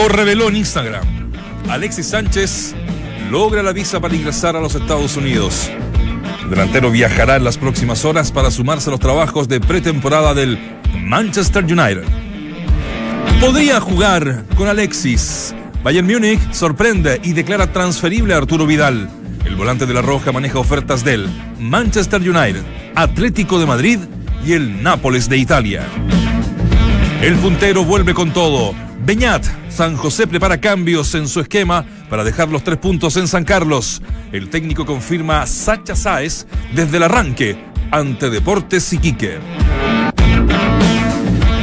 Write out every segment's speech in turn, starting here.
Lo reveló en Instagram. Alexis Sánchez logra la visa para ingresar a los Estados Unidos. El delantero viajará en las próximas horas para sumarse a los trabajos de pretemporada del Manchester United. Podría jugar con Alexis. Bayern Múnich sorprende y declara transferible a Arturo Vidal. El volante de la Roja maneja ofertas del Manchester United, Atlético de Madrid y el Nápoles de Italia. El puntero vuelve con todo. Beñat, San José prepara cambios en su esquema para dejar los tres puntos en San Carlos. El técnico confirma Sacha Sáez desde el arranque ante Deportes Iquique.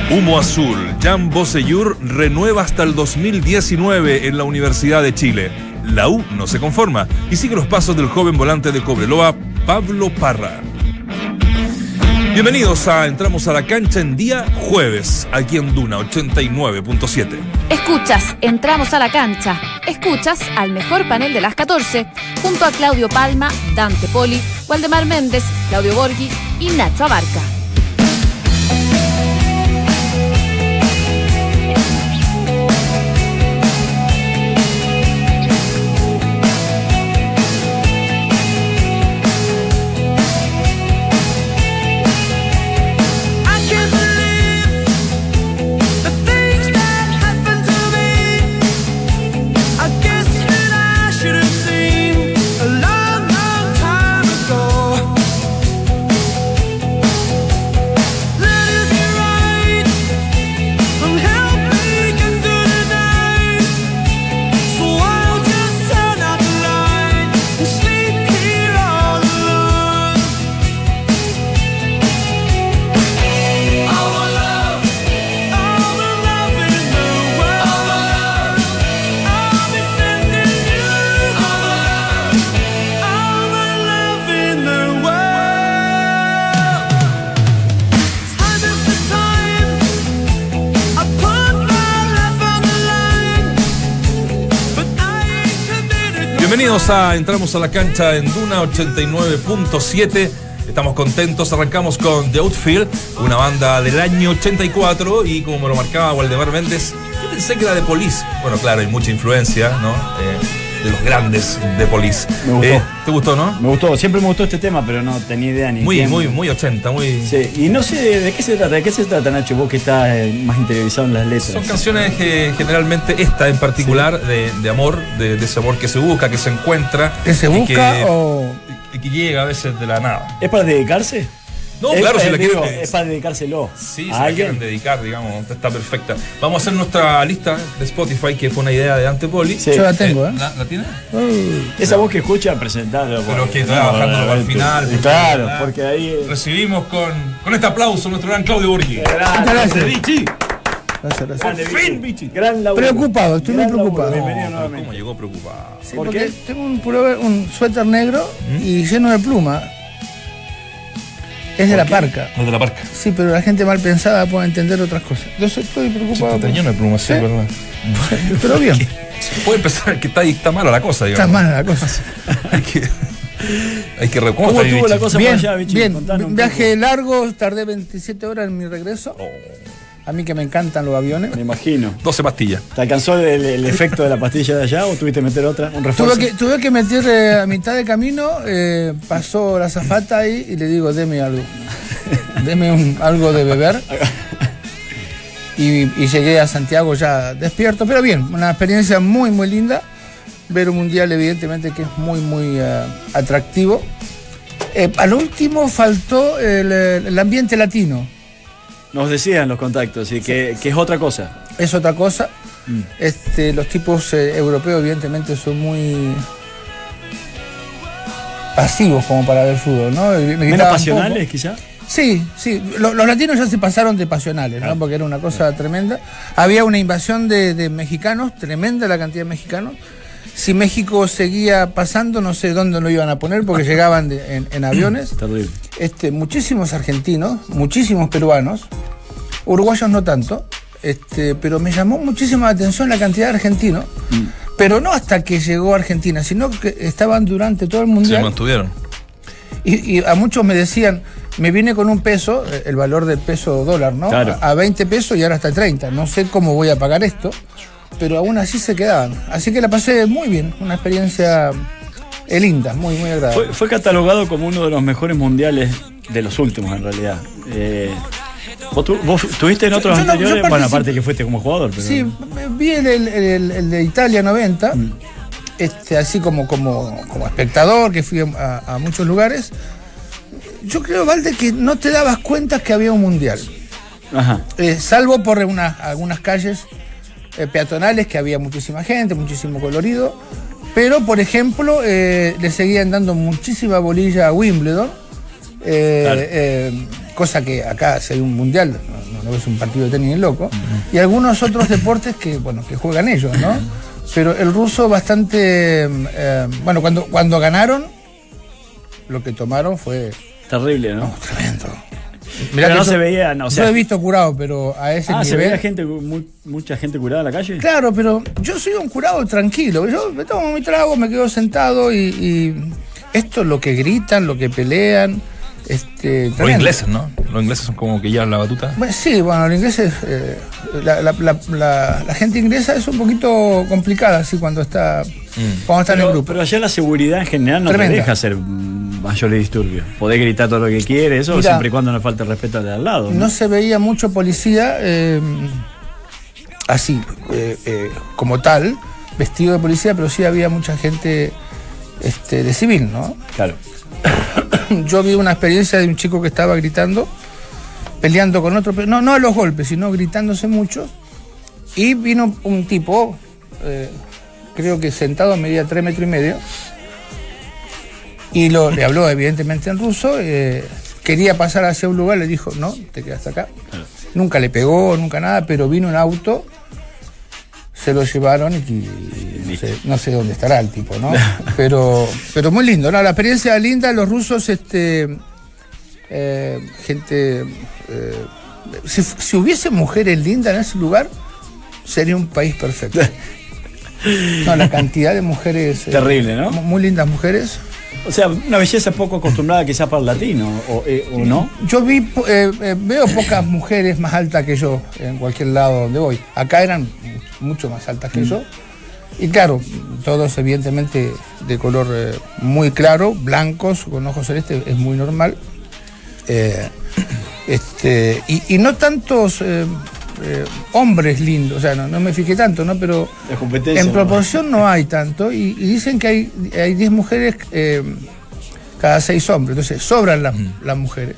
Humo Azul, Jan Boseyur renueva hasta el 2019 en la Universidad de Chile. La U no se conforma y sigue los pasos del joven volante de Cobreloa, Pablo Parra. Bienvenidos a Entramos a la cancha en día jueves, aquí en Duna 89.7. Escuchas, entramos a la cancha. Escuchas al mejor panel de las 14, junto a Claudio Palma, Dante Poli, Waldemar Méndez, Claudio Borghi y Nacho Abarca. Entramos a la cancha en Duna 89.7. Estamos contentos, arrancamos con The Outfield, una banda del año 84 y como me lo marcaba Waldemar Méndez, yo pensé que era de Police. Bueno, claro, hay mucha influencia, ¿no? Eh, de los grandes de Police. Me gustó. Eh, ¿Te gustó, no? Me gustó, siempre me gustó este tema, pero no tenía idea ni Muy, quién. muy, muy 80, muy... Sí, y no sé de qué se trata, de qué se trata, Nacho, vos que estás eh, más interiorizado en las letras. Son canciones que generalmente esta en particular de, de amor, de, de ese amor que se busca, que se encuentra. ¿Que se busca que- o.? y que llega a veces de la nada. ¿Es para dedicarse? No, Es- claro, si eh, la digo, quieren- Es para dedicárselo. Sí, si la alguien. quieren dedicar, digamos, está perfecta. Vamos a hacer nuestra lista de Spotify, que fue una idea de Antepoli. Sí. Yo la tengo, ¿eh? ¿La, la tiene? Esa voz que escucha, presentarlo. Pero que está bajando al final, porque, Claro, ¿verdad? porque ahí. eh, Recibimos con, con este aplauso a nuestro gran Claudio Borghi. Gracias. Vichy. Gracias, gracias. Grande, fin, Vichy. Gran laburo. Preocupado, estoy muy Gran laburo. preocupado. Bienvenido ¿Cómo nuevamente. llegó preocupado? Sí, ¿Por porque qué? Tengo un, pullover- un suéter negro y lleno de pluma. Es de la parca. No de la parca. Sí, pero la gente mal pensada puede entender otras cosas. Entonces estoy preocupado. Está lleno de plumas, sí. ¿verdad? Pero bien, Puede empezar que está, está mala la cosa, digamos. está mala la cosa. Hay que, hay que ¿Cómo ahí, estuvo la cosa Bien, por allá, Vichy? bien. Contanos un Viaje largo, tardé 27 horas en mi regreso. Oh, A mí que me encantan los aviones. Me imagino. 12 pastillas. ¿Te alcanzó el, el efecto de la pastilla de allá o tuviste que meter otra? ¿Un refuerzo? Tuve que, tuve que meter eh, a mitad de camino, eh, pasó la zafata ahí y le digo, deme algo. Deme un- algo de beber. Y, y llegué a Santiago ya despierto, pero bien, una experiencia muy, muy linda. Ver un mundial, evidentemente, que es muy, muy eh, atractivo. Eh, al último faltó el, el ambiente latino. Nos decían los contactos, sí, que, que es otra cosa. es otra cosa. Este, los tipos eh, europeos evidentemente son muy pasivos como para ver fútbol, ¿no? Me Menos pasionales, poco. quizá. Sí, sí. Lo- Los, latinos ya se pasaron de pasionales, ¿no? Porque era una cosa tremenda. Había una invasión de, de mexicanos, tremenda la cantidad de mexicanos. Si México seguía pasando, no sé dónde lo iban a poner porque llegaban de- en, en aviones. Terrible. Este, muchísimos argentinos, muchísimos peruanos, uruguayos no tanto, este, pero me llamó muchísimo la atención la cantidad de argentinos, pero no hasta que llegó a Argentina, sino que estaban durante todo el Se mundial. mantuvieron. y, y a muchos me decían, me vine con un peso, eh, el valor del peso dólar, ¿no? Claro. A, a 20 pesos y ahora está 30. No sé cómo voy a pagar esto. Pero aún así se quedaban. Así que la pasé muy bien, una experiencia eh, linda, muy, muy agradable. Fue, fue catalogado como uno de los mejores mundiales de los últimos, en realidad. Eh, ¿vos, tu- vos estuviste en otros yo no- yo anteriores? bueno, aparte que fuiste como jugador. Pero... Sí, vi el, el- el- el de Italia 90, este, así como, como, como espectador, que fui a, a muchos lugares. Yo creo, Valde, que no te dabas cuenta que había un mundial. Ajá. Eh, salvo por unas, algunas calles eh, peatonales que había muchísima gente, muchísimo colorido. Pero, por ejemplo, eh, le seguían dando muchísima bolilla a Wimbledon. eh, Claro. cosa que acá, si hay un mundial, no, no- no ves un partido de tenis ni loco. Y algunos otros deportes que, bueno, que juegan ellos, ¿no? Pero el ruso bastante. bueno, cuando, cuando ganaron, lo que tomaron fue Terrible, ¿no? tremendo. Pero no se veía, no, o sea- yo he visto curado, pero a ese Ah, nivel. ¿se veía gente, mu- mucha gente curada en la calle? Claro, pero yo soy un curado tranquilo. Yo me tomo mi trago, me quedo sentado y, y esto lo que gritan, lo que pelean. Este, Los ingleses, ¿no? Los ingleses son como que llevan la batuta. Bueno, sí, bueno, los ingleses, eh, la, la- la- la- la gente inglesa es un poquito complicada, así cuando está, cuando está en el Pero, grupo. pero allá la seguridad en general no Tremenda. te deja hacer mm, mayores disturbios. Podés gritar todo lo que quieres, eso Mira, siempre y cuando no falte el respeto al de al lado. ¿no? No se veía mucho policía eh, así, eh, eh, como tal, vestido de policía, pero sí había mucha gente este, de civil, ¿no? Claro. Yo vi una experiencia de un chico que estaba gritando, peleando con otro, no, no a los golpes, sino gritándose mucho. Y vino un tipo, eh, creo que sentado, medía tres metros y medio, y lo, le habló evidentemente en ruso. eh, quería pasar hacia un lugar, le dijo, no, te quedas acá. Nunca le pegó, nunca nada, pero vino un auto, se lo llevaron y, y no, sé, no sé dónde estará el tipo, ¿no? Pero, pero muy lindo, ¿no? La experiencia linda, los rusos, este, eh, gente, eh, si, si hubiese mujeres lindas en ese lugar, sería un país perfecto. No, la cantidad de mujeres. eh, Terrible, ¿no? mu- Muy lindas mujeres. O sea, una belleza poco acostumbrada quizás para el latino, o, eh, o no. Yo vi, eh, eh, veo pocas mujeres más altas que yo en cualquier lado donde voy. Acá eran mu- mucho más altas que yo. Y claro, todos evidentemente de color muy claro, blancos, con ojos celestes, es muy normal. Este, y, y no tantos eh, hombres lindos, o sea, no, no me fijé tanto, ¿no? Pero La competencia. en ¿no? proporción no hay tanto. Y, y dicen que hay hay 10 mujeres eh, cada 6 hombres, entonces sobran las, las mujeres.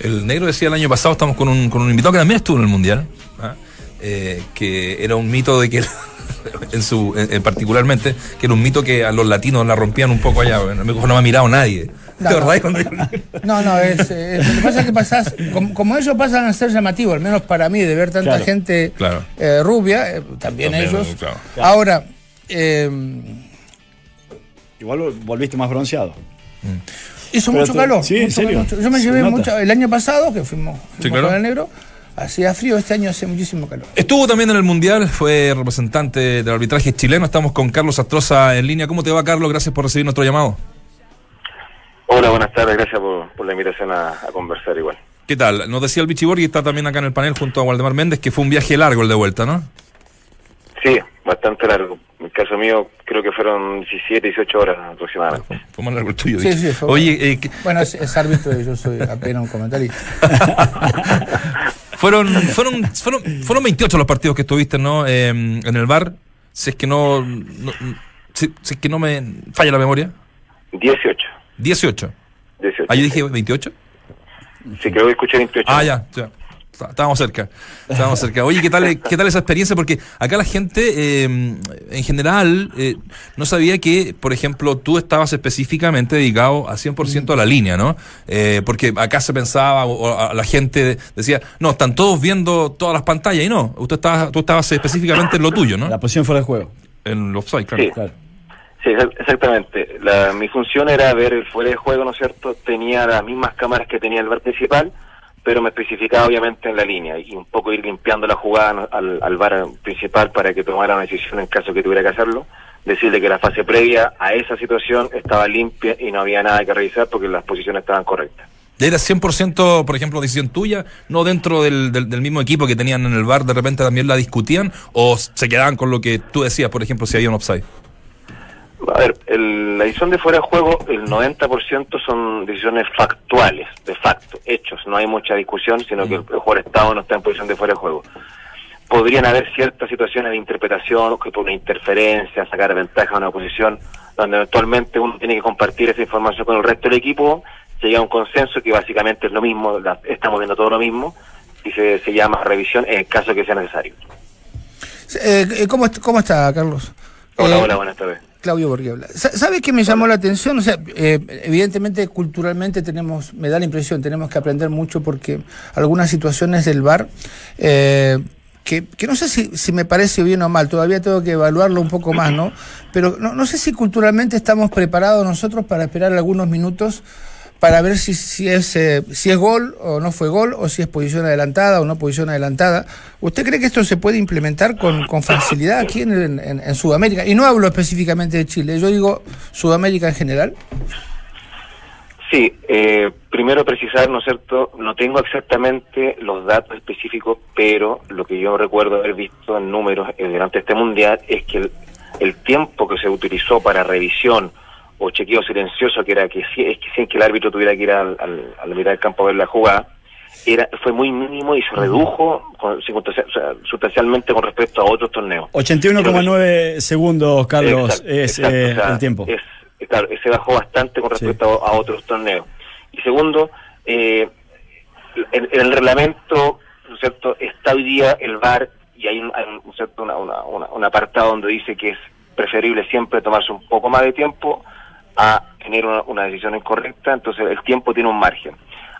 El negro decía el año pasado, estamos con un, con un invitado que también estuvo en el Mundial, ¿ah? Eh, que era un mito de que, en su en, en particularmente, que era un mito que a los latinos la rompían un poco allá. Bueno, me dijo, no me ha mirado nadie. No, ¿Te no. cuando No, no, es, eh, lo que pasa es que pasás, como, como ellos pasan a ser llamativos, al menos para mí, de ver tanta Claro, gente claro. eh, rubia, eh, también, También, ellos. claro. Ahora, eh, Igual vol- volviste más bronceado. hizo Pero mucho calor. sí, en mucho, serio. mucho. Yo me llevé mucho, el año pasado, que fuimos, fuimos Sí, claro. con el negro, hacía frío, este año hace muchísimo calor. Estuvo también en el Mundial, fue representante del arbitraje chileno. Estamos con Carlos Astroza en línea. ¿Cómo te va, Carlos? Gracias por recibir nuestro llamado. Hola, buenas tardes, gracias por, por la invitación a, a conversar igual. ¿Qué tal? Nos decía el Bichiborg y está también acá en el panel junto a Waldemar Méndez, que fue un viaje largo el de vuelta, ¿no? Sí, bastante largo. En el caso mío creo que fueron 17, 18 horas aproximadamente. Fue, fue más largo el tuyo. Sí, sí, fue Oye, eh, ¿qué- Bueno, es, es árbitro y yo soy apenas un comentarista. fueron, fueron, fueron, fueron 28 los partidos que estuviste, ¿no? Eh, en el bar. Si es que no, no- si, si es que no me falla la memoria. 18. 18. 18. Ah, yo dije 28. Sí, creo que escuché 28. Ah, ya, ya. Está- Estábamos cerca. Estábamos cerca. Oye, ¿qué tal, qué tal esa experiencia? Porque acá la gente, eh, en general, eh, no sabía que, por ejemplo, tú estabas específicamente dedicado a 100% a la línea, ¿no? Eh, porque acá se pensaba, o, o a la gente decía, no, están todos viendo todas las pantallas, y no. Usted estaba, tú estabas específicamente en lo tuyo, ¿no? La posición fuera de juego. En el offside, claro. Sí. Claro. Sí, exa- exactamente. La, mi función era ver el fuera de juego, ¿no es cierto? Tenía las mismas cámaras que tenía el bar principal, pero me especificaba obviamente en la línea y un poco ir limpiando la jugada al, bar principal para que tomara una decisión en caso que tuviera que hacerlo. Decirle que la fase previa a esa situación estaba limpia y no había nada que revisar porque las posiciones estaban correctas. ¿Era 100%, por ejemplo, decisión tuya? ¿No dentro del, del- del mismo equipo que tenían en el bar de repente también la discutían? ¿O se quedaban con lo que tú decías, por ejemplo, si había un offside? A ver, el- la decisión de fuera de juego, el 90% son decisiones factuales, de facto, hechos. No hay mucha discusión, sino que el, el jugador está o no está en posición de fuera de juego. Podrían haber ciertas situaciones de interpretación, que por una interferencia, sacar ventaja a una posición, donde eventualmente uno tiene que compartir esa información con el resto del equipo, se llega a un consenso que básicamente es lo mismo, la- estamos viendo todo lo mismo, y se, se llama revisión en el caso que sea necesario. Eh, eh, ¿cómo, ¿Cómo está, Carlos? Hola, Eh, hola, buenas tardes. Claudio. Sa- ¿Sabe qué me llamó la atención? O sea, eh, evidentemente, culturalmente tenemos, me da la impresión, tenemos que aprender mucho porque algunas situaciones del bar, eh, que, que no sé si, si me parece bien o mal, todavía tengo que evaluarlo un poco más, ¿no? Pero no, no sé si culturalmente estamos preparados nosotros para esperar algunos minutos para ver si, si, es, eh, si es gol o no fue gol, o si es posición adelantada o no posición adelantada. ¿Usted cree que esto se puede implementar con, con facilidad aquí en, en- en Sudamérica? Y no hablo específicamente de Chile, yo digo Sudamérica en general. Sí, eh, primero precisar, ¿no es cierto? No tengo exactamente los datos específicos, pero lo que yo recuerdo haber visto en números eh, durante este mundial es que el, el tiempo que se utilizó para revisión o chequeo silencioso, que era que, sí- es que sin que el árbitro tuviera que ir al, al, al mitad del campo a ver la jugada, era, fue muy mínimo y se redujo con- sustancialmente con respecto a otros torneos. 81,9 segundos, Carlos, Exacto, es exacto, eh, o sea, el tiempo. es- eh, claro, se bajó bastante con Sí. respecto a, a otros torneos. Y segundo, eh, en, en el reglamento, ¿no es cierto? Está hoy día el VAR y hay un, hay un, ¿no es cierto? Una- una- una- un apartado donde dice que es preferible siempre tomarse un poco más de tiempo a tener una, una decisión incorrecta, entonces el tiempo tiene un margen.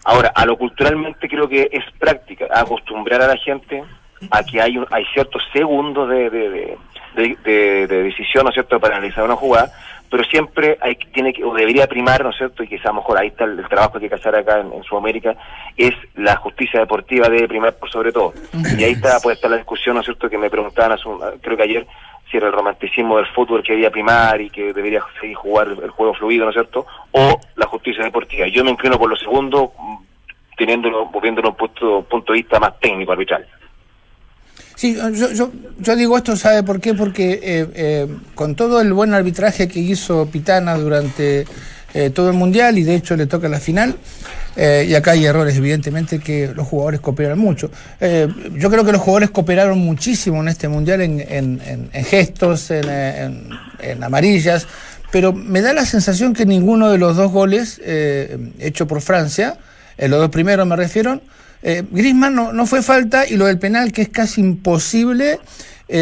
Ahora, a lo culturalmente creo que es práctica, acostumbrar a la gente a que hay un, hay ciertos segundos de, de, de, de- de- de decisión, ¿no es cierto?, para analizar una jugada, pero siempre hay que- tiene que, o debería primar, ¿no es cierto?, y quizá a lo mejor ahí está el, el trabajo que hay que hacer acá en, en Sudamérica, es la justicia deportiva debe primar por sobre todo. Y ahí está, puede estar la discusión, ¿no es cierto?, que me preguntaban, hace un- creo que ayer, si era el romanticismo del fútbol que debía primar y que debería seguir jugar el, juego fluido, ¿no es cierto?, o la justicia deportiva. Yo me inclino por lo segundo, mm, teniéndolo, viéndolo un punto, punto de vista más técnico, arbitral. Sí, yo, yo, yo digo esto, ¿sabe por qué? Porque eh, eh, con todo el buen arbitraje que hizo Pitana durante eh, todo el Mundial, y de hecho le toca la final, eh, y acá hay errores, evidentemente, que los jugadores cooperan mucho. Eh, yo creo que los jugadores cooperaron muchísimo en este Mundial en, en- en- en gestos, en, amarillas, pero me da la sensación que ninguno de los dos goles eh, hechos por Francia, los dos primeros me refiero, eh, Griezmann no, no fue falta y lo del penal que es casi imposible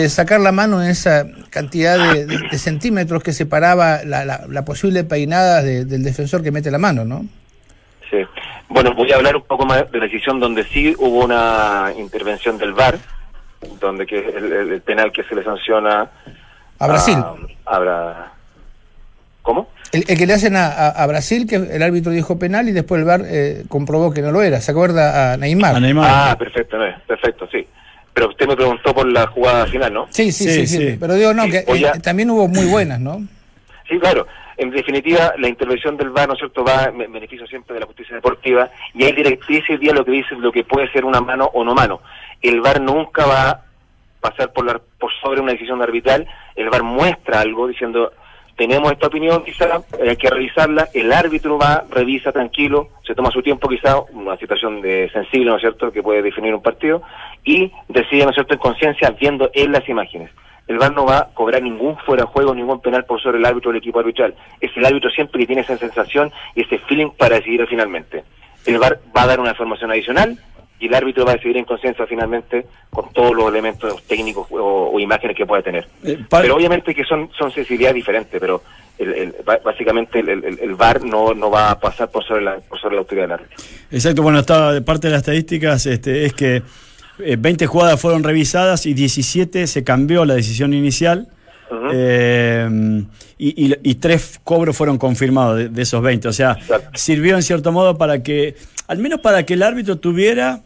sacar la mano en esa cantidad de centímetros que separaba la, la- la posible peinada de- del defensor que mete la mano, ¿no? Sí. Bueno, voy a hablar un poco más de la decisión donde sí hubo una intervención del VAR, donde que el, el- el penal que se le sanciona A Brasil. a ¿Cómo? El, el que le hacen a, a- a Brasil, que el árbitro dijo penal y después el VAR eh, comprobó que no lo era. ¿Se acuerda a Neymar? A Neymar. Ah, perfecto, no, perfecto, sí. Pero usted me preguntó por la jugada final, ¿no? Sí, sí, Sí, sí, sí, sí. Pero digo, no, Sí, que eh, también hubo muy buenas, ¿no? Sí, claro. En definitiva, la intervención del VAR, ¿no es cierto?, va en beneficio siempre de la justicia deportiva y hay directrices hoy día lo que dice lo que puede ser una mano o no mano. El VAR nunca va a pasar por, la, por sobre una decisión arbitral. El VAR muestra algo diciendo, tenemos esta opinión quizá, hay que revisarla. El árbitro va, revisa tranquilo, se toma su tiempo quizá, una situación de sensible, ¿no es cierto?, que puede definir un partido y decide, ¿no es cierto?, en conciencia viendo en las imágenes el VAR no va a cobrar ningún fuera de juego, ningún penal por sobre el árbitro del equipo arbitral. Es el árbitro siempre que tiene esa sensación y ese feeling para decidir finalmente. El VAR va a dar una información adicional y el árbitro va a decidir en conciencia finalmente con todos los elementos técnicos o, o imágenes que pueda tener. Eh, para- Pero obviamente que son, son sensibilidades diferentes, pero el, básicamente el, el- el VAR no, no va a pasar por sobre la, por sobre la autoridad del árbitro. Exacto, bueno, está, parte de las estadísticas este, es que eh, 20 jugadas fueron revisadas y 17 se cambió la decisión inicial. Eh, y, y- y tres cobros fueron confirmados de, de esos 20. O sea, Exacto. sirvió en cierto modo para que, al menos para que el árbitro tuviera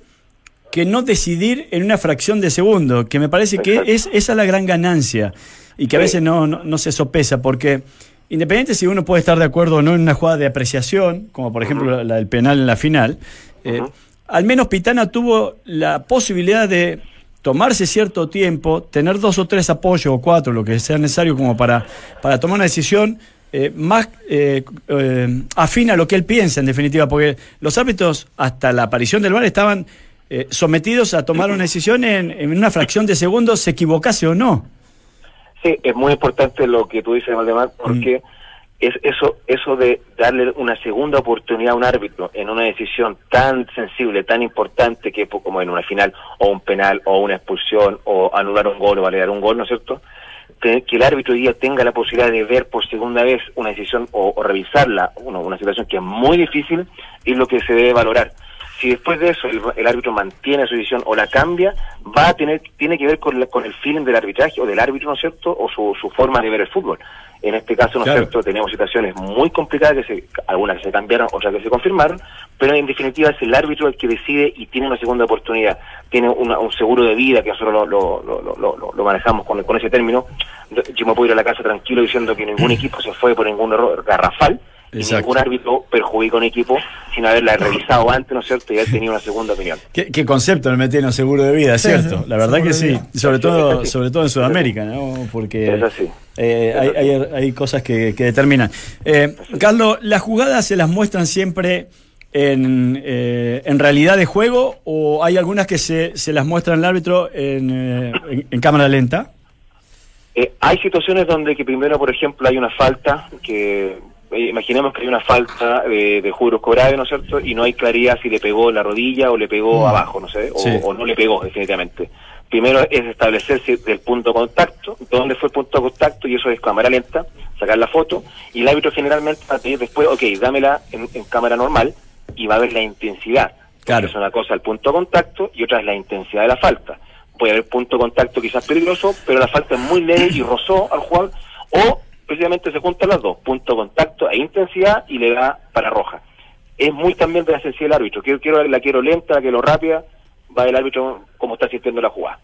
que no decidir en una fracción de segundo, que me parece que es esa es la gran ganancia y que a Sí. veces no, no, no se sopesa, porque independiente si uno puede estar de acuerdo o no en una jugada de apreciación, como por ejemplo la del penal en la final, eh, al menos Pitana tuvo la posibilidad de tomarse cierto tiempo, tener dos o tres apoyos o cuatro, lo que sea necesario como para, para tomar una decisión eh, más eh, eh, afín a lo que él piensa, en definitiva, porque los árbitros, hasta la aparición del VAR, estaban eh, sometidos a tomar una decisión en, en una fracción de segundos, se equivocase o no. Sí, es muy importante lo que tú dices, Valdemar, porque es eso eso de darle una segunda oportunidad a un árbitro en una decisión tan sensible, tan importante que po- como en una final o un penal o una expulsión o anular un gol o validar un gol, ¿no es cierto? Que, que el árbitro hoy día tenga la posibilidad de ver por segunda vez una decisión o, revisarla, una, una situación que es muy difícil, es lo que se debe valorar. Si después de eso el, el árbitro mantiene su decisión o la cambia, va a tener tiene que ver con, la- con el feeling del arbitraje o del árbitro, ¿no es cierto? O su, su forma de ver el fútbol. En este caso, ¿no es Claro. cierto? Tenemos situaciones muy complicadas, que se, algunas que se cambiaron, otras que se confirmaron, pero en definitiva es el árbitro el que decide y tiene una segunda oportunidad. Tiene una- un seguro de vida, que nosotros lo, lo, lo, lo- lo- lo manejamos con, con ese término. Yo me puedo ir a la casa tranquilo diciendo que ningún equipo se fue por ningún error garrafal. Y Exacto. ningún árbitro perjudica a un equipo sin haberla revisado antes, ¿no es cierto? Y haber tenido una segunda opinión. ¿Qué, qué concepto le metieron seguro de vida, ¿cierto? sí, La verdad que sí, y sobre todo, sobre todo en Sudamérica, ¿no? Porque Es así. eh, hay, hay- hay cosas que, que determinan. Eh, Carlos, ¿las jugadas se las muestran siempre en, eh, en realidad de juego o hay algunas que se, se las muestra el árbitro en, eh, en- en cámara lenta? Eh, hay situaciones donde que primero, por ejemplo, hay una falta que imaginemos que hay una falta de, de Julio Grave, ¿no es cierto? Y no hay claridad si le pegó la rodilla o le pegó abajo, no sé, o, Sí. o no le pegó definitivamente. Primero es establecer si del punto de contacto, dónde fue el punto de contacto, y eso es cámara lenta, sacar la foto, y el árbitro generalmente va a pedir después, ok, dámela en, en cámara normal, y va a ver la intensidad. Claro. Es una cosa el punto de contacto y otra es la intensidad de la falta. Puede haber punto de contacto quizás peligroso, pero la falta es muy leve y rozó al jugador, o precisamente se juntan las dos, punto de contacto e intensidad, y le da para roja. Es muy también de la sensibilidad del árbitro. Quiero, quiero, la quiero lenta, la quiero rápida, va el árbitro como está sintiendo la jugada.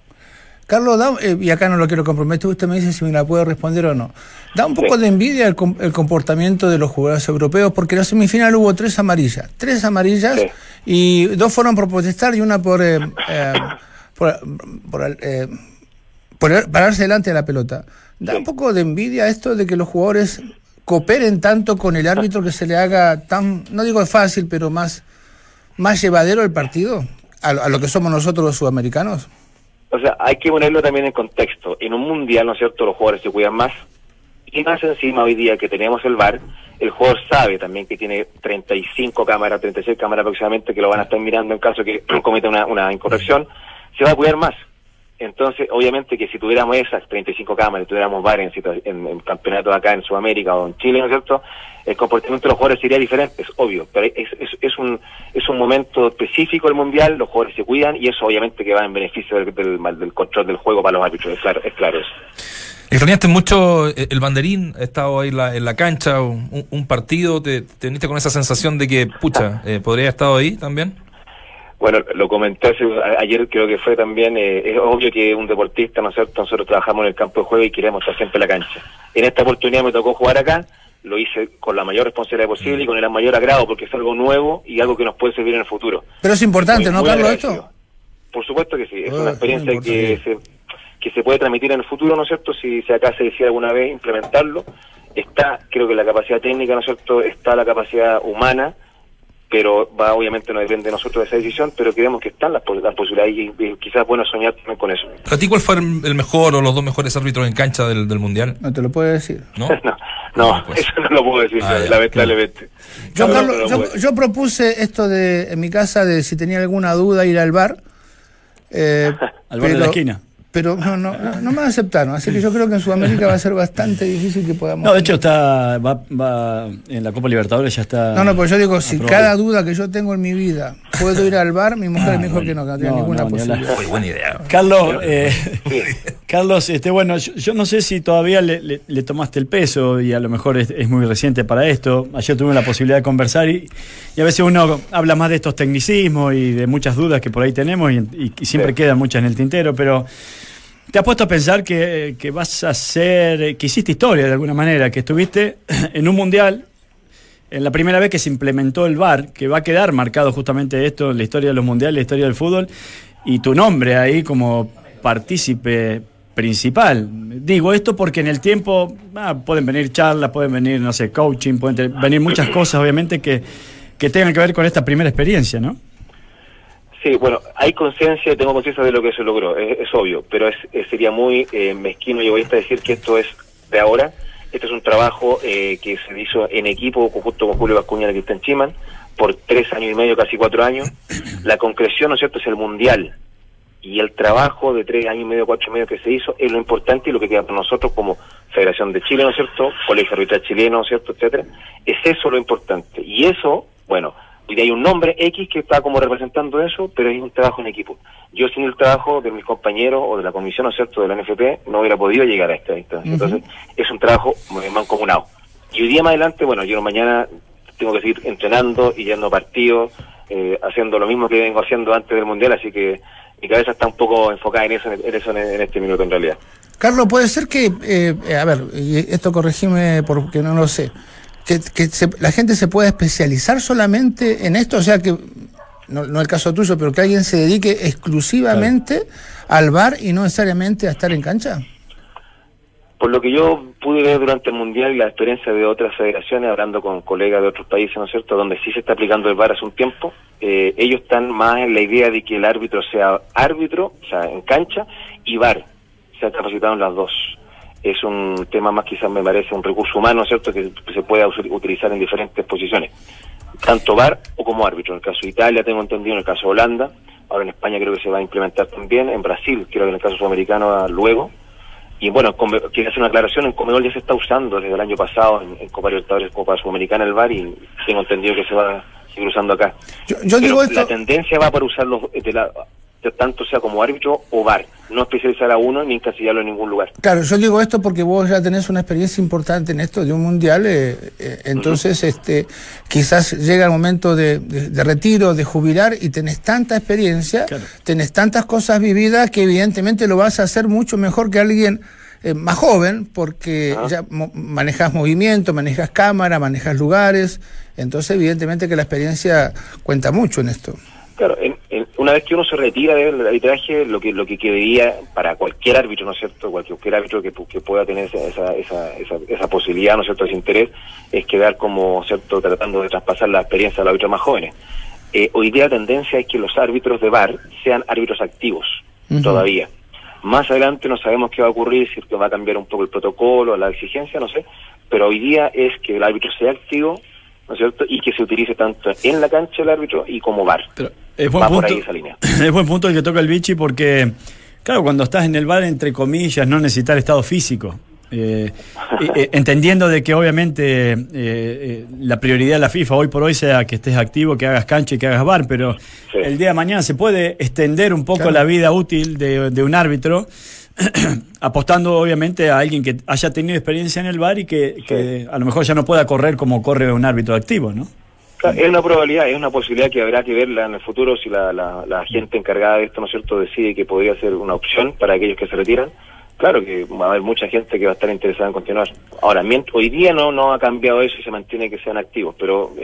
Carlos, da- eh, y acá no lo quiero comprometer, usted me dice si me la puede responder o no. Da un poco Sí. de envidia el, com- el comportamiento de los jugadores europeos, porque en la semifinal hubo tres amarillas. Tres amarillas Sí. y dos fueron por protestar y una por, eh, eh, por, por, eh, por pararse delante de la pelota. Da Sí. un poco de envidia esto de que los jugadores cooperen tanto con el árbitro que se le haga tan, no digo fácil, pero más, más llevadero el partido a, a lo que somos nosotros los sudamericanos. O sea, hay que ponerlo también en contexto. En un mundial, ¿no es cierto?, los jugadores se cuidan más. Y más encima hoy día que tenemos el VAR, el jugador sabe también que tiene 35 cámaras, 36 cámaras aproximadamente que lo van a estar mirando en caso que cometa una, una incorrección, se va a cuidar más. Entonces, obviamente que si tuviéramos esas 35 cámaras, y tuviéramos VAR en, en, en campeonatos acá en Sudamérica o en Chile, ¿no es cierto?, el comportamiento de los jugadores sería diferente, es obvio, pero es, es, es un es un momento específico del Mundial, los jugadores se cuidan y eso obviamente que va en beneficio del, del, del control del juego para los árbitros, es claro, es claro eso. Extrañaste mucho eh, el banderín, ha estado ahí en la, en la cancha, un, un partido, te teniste con esa sensación de que, pucha, eh, podría haber estado ahí también. Bueno, lo comenté hace- ayer, creo que fue también, eh, es obvio que un deportista, ¿no es cierto? Nosotros trabajamos en el campo de juego y queremos estar siempre en la cancha. En esta oportunidad me tocó jugar acá, lo hice con la mayor responsabilidad posible y con el mayor agrado porque es algo nuevo y algo que nos puede servir en el futuro. Pero es importante, Muy- ¿no, muy Carlos, agradecido. esto? Por supuesto que sí, es Ah, una experiencia que se, que se puede transmitir en el futuro, ¿no es cierto? Si, si acá se decide alguna vez implementarlo, está, creo que la capacidad técnica, ¿no es cierto? Está la capacidad humana, pero va obviamente no depende de nosotros de esa decisión, pero creemos que están las, las posibilidades y, y quizás bueno soñar también con eso. ¿A ti cuál fue el el mejor o los dos mejores árbitros en cancha del, del Mundial? No te lo puedo decir. ¿No? no, no, No, pues. eso no lo puedo decir, Ah, lamentablemente. Yo, No, Carlos, no yo- puedo decir. yo propuse esto de en mi casa de si tenía alguna duda ir al bar. eh, Al bar de la esquina. Pero no, no, no, me aceptaron. Así que yo creo que en Sudamérica va a ser bastante difícil que podamos. No, de hecho está va, va en la Copa Libertadores ya está. No, no, pues yo digo, si cada duda que yo tengo en mi vida puedo ir al bar, mi mujer Ah, me dijo bueno. que no, que no tenía No, ninguna no, ni hablar. posibilidad. Muy buena idea. Carlos, eh, Carlos, este, bueno, yo, yo no sé si todavía le, le- le tomaste el peso y a lo mejor es, es muy reciente para esto. Ayer tuve la posibilidad de conversar y, y a veces uno habla más de estos tecnicismos y de muchas dudas que por ahí tenemos y, y- y siempre Sí. quedan muchas en el tintero, pero te has puesto a pensar que, vas a ser, que hiciste historia de alguna manera, que estuviste en un mundial, en la primera vez que se implementó el VAR, que va a quedar marcado justamente esto en la historia de los mundiales, la historia del fútbol, y tu nombre ahí como partícipe principal. Digo esto porque en el tiempo ah, pueden venir charlas, pueden venir, no sé, coaching, pueden venir muchas cosas, obviamente, que, que tengan que ver con esta primera experiencia, ¿no? Sí, bueno, hay conciencia, tengo conciencia de lo que se logró, es, obvio, pero es- sería muy eh, mezquino y egoísta decir que esto es de ahora. Este es un trabajo eh, que se hizo en equipo junto con Julio Bascuña y Cristian Chiman por tres años y medio, casi cuatro años. La concreción, ¿no es cierto?, es el mundial. Y el trabajo de tres años y medio, cuatro y medio que se hizo es lo importante y lo que queda para nosotros como Federación de Chile, ¿no es cierto?, Colegio Arbitral Chileno, ¿no es cierto?, etcétera. Es eso lo importante. Y eso, bueno, hoy día hay un nombre X que está como representando eso, pero es un trabajo en equipo. Yo sin el trabajo de mis compañeros o de la comisión, ¿no es cierto?, de la NFP, no hubiera podido llegar a esta instancia. Entonces, es un trabajo mancomunado. Y hoy día más adelante, bueno, yo mañana tengo que seguir entrenando y yendo a partidos, eh, haciendo lo mismo que vengo haciendo antes del Mundial, así que mi cabeza está un poco enfocada en eso, en eso en, este minuto en realidad. Carlos, puede ser que, eh, eh, a ver, esto corregime porque no lo sé, que, que se- la gente se pueda especializar solamente en esto, o sea que, no, no el caso tuyo, pero que alguien se dedique exclusivamente al bar y no necesariamente a estar en cancha. Por lo que yo pude ver durante el Mundial y la experiencia de otras federaciones, hablando con colegas de otros países, ¿no es cierto?, donde sí se está aplicando el VAR hace un tiempo, eh, ellos están más en la idea de que el árbitro sea árbitro, o sea, en cancha, y VAR, se ha capacitado en las dos. Es un tema más quizás me parece un recurso humano, ¿no es cierto?, que se pueda utilizar en diferentes posiciones, tanto VAR o como árbitro. En el caso de Italia, tengo entendido, en el caso de Holanda, ahora en España creo que se va a implementar también, en Brasil, creo que en el caso sudamericano ah, luego, y bueno, quiero hacer una aclaración, en Comedor ya se está usando desde el año pasado en, en Copa Libertadores, Copa Sudamericana el VAR y tengo entendido que se va a seguir usando acá. Yo, digo esto, La tendencia va por usarlo de la, tanto sea como árbitro o VAR, no especializar a uno ni encasillarlo en ningún lugar. claro, yo digo esto porque vos ya tenés una experiencia importante en esto de un mundial, eh, eh, entonces este, quizás llega el momento de, de- de retiro, de jubilar y tenés tanta experiencia, Claro. tenés tantas cosas vividas que evidentemente lo vas a hacer mucho mejor que alguien eh, más joven porque Ah. ya mo- manejas movimiento, manejas cámara, manejas lugares, entonces evidentemente que la experiencia cuenta mucho en esto. Claro, en- una vez que uno se retira del arbitraje, lo que lo que quedaría para cualquier árbitro, ¿no es cierto? Cualquier árbitro que, que pueda tener esa, esa, esa, esa, esa posibilidad, ¿no es cierto?, ese interés, es quedar como, ¿cierto?, tratando de traspasar la experiencia a los árbitros más jóvenes. Eh, hoy día la tendencia es que los árbitros de VAR sean árbitros activos, todavía. Más adelante no sabemos qué va a ocurrir, si va a cambiar un poco el protocolo, la exigencia, no sé, pero hoy día es que el árbitro sea activo, ¿no es cierto?, y que se utilice tanto en la cancha el árbitro y como VAR. Pero es buen Va por punto, ahí esa línea. es buen punto el que toca el bichi porque, claro, cuando estás en el bar, entre comillas, no necesitar estado físico. Eh, eh, entendiendo de que obviamente eh, eh, la prioridad de la FIFA hoy por hoy sea que estés activo, que hagas cancha y que hagas bar, pero Sí. el día de mañana se puede extender un poco Claro. la vida útil de, de un árbitro, apostando obviamente a alguien que haya tenido experiencia en el bar y que, que a lo mejor ya no pueda correr como corre un árbitro activo, ¿no? Es una probabilidad, es una posibilidad que habrá que verla en el futuro si la, la, la gente encargada de esto, ¿no es cierto?, decide que podría ser una opción para aquellos que se retiran. Claro que va a haber mucha gente que va a estar interesada en continuar. Ahora, mient- hoy día no no ha cambiado eso y se mantiene que sean activos, pero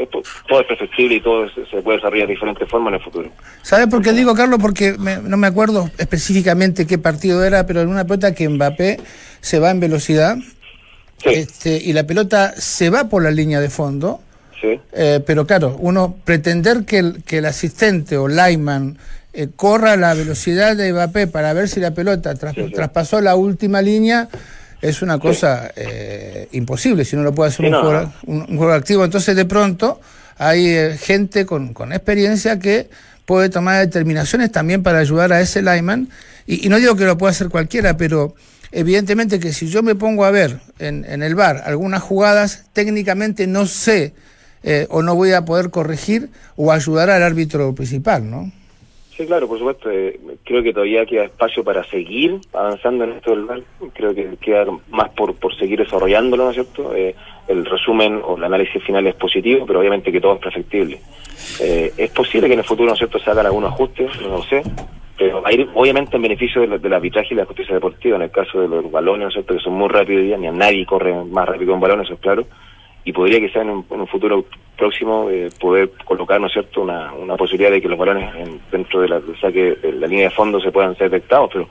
todo es perfectible y todo se puede desarrollar de diferentes formas en el futuro. ¿Sabes por qué digo, Carlos? Porque me- no me acuerdo específicamente qué partido era, pero en una pelota que Mbappé se va en velocidad Sí, este, y la pelota se va por la línea de fondo, sí, eh, pero claro, uno pretender que el, que el asistente o Lyman eh, corra la velocidad de Mbappé para ver si la pelota tras- Sí, sí. traspasó la última línea es una cosa eh, imposible si no lo puede hacer un, no, jugador, no. un, un jugador activo. Entonces, de pronto, hay eh, gente con, con experiencia que puede tomar determinaciones también para ayudar a ese Lyman. Y, y no digo que lo pueda hacer cualquiera, pero evidentemente que si yo me pongo a ver en, en el bar algunas jugadas, técnicamente no sé eh, o no voy a poder corregir o ayudar al árbitro principal, ¿no? Sí, claro, por supuesto. eh, creo que todavía queda espacio para seguir avanzando en esto del VAR. Creo que queda más por, por seguir desarrollándolo, ¿no es cierto? Eh, el resumen o el análisis final es positivo, pero obviamente que todo es perfectible. Eh, es posible que en el futuro, ¿no es cierto?, se hagan algunos ajustes, no lo sé, pero va obviamente en beneficio del, del arbitraje y la justicia deportiva, en el caso de los balones, ¿no es cierto?, que son muy rápidos hoy día, ni a nadie corre más rápido con balones, eso es claro, y podría quizá en un, en un futuro próximo eh, poder colocar, ¿no es cierto?, una, una posibilidad de que los balones en- dentro de la, del saque, de la línea de fondo se puedan ser detectados, pero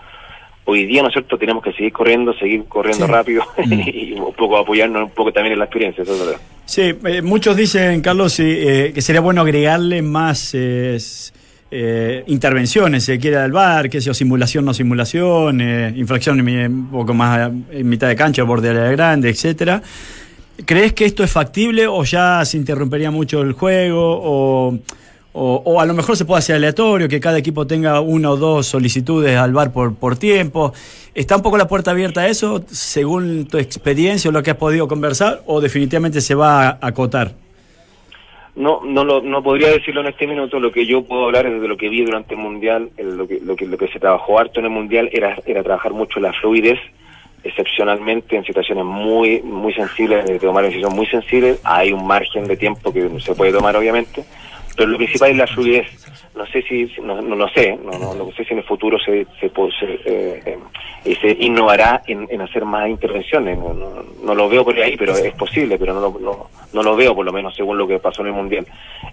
hoy día, ¿no es cierto?, tenemos que seguir corriendo, seguir corriendo Sí. rápido y un poco apoyarnos un poco también en la experiencia, eso es verdad. Sí, eh, muchos dicen, Carlos, eh, que sería bueno agregarle más eh, eh, intervenciones, si quiere al bar, que sea simulación, no simulación, eh, infracción en un poco más en mitad de cancha, borde área grande, etcétera. ¿Crees que esto es factible o ya se interrumpería mucho el juego o, o- a lo mejor se puede hacer aleatorio, que cada equipo tenga una o dos solicitudes al bar por, por tiempo? ¿Está un poco la puerta abierta a eso según tu experiencia o lo que has podido conversar o definitivamente se va a acotar? No, no, lo, no podría decirlo en este minuto. Lo que yo puedo hablar es de lo que vi durante el mundial. lo, que, lo, que, lo que se trabajó harto en el mundial era, era trabajar mucho la fluidez, excepcionalmente en situaciones muy muy sensibles, de tomar decisiones muy sensibles. Hay un margen de tiempo que se puede tomar, obviamente, pero lo principal es la fluidez. No sé si, no, no, lo sé, no, no, no sé si en el futuro se, se, se, eh, eh, se innovará en, en hacer más intervenciones. No, no, no lo veo por ahí, pero es posible, pero no lo, no, no lo veo por lo menos según lo que pasó en el Mundial.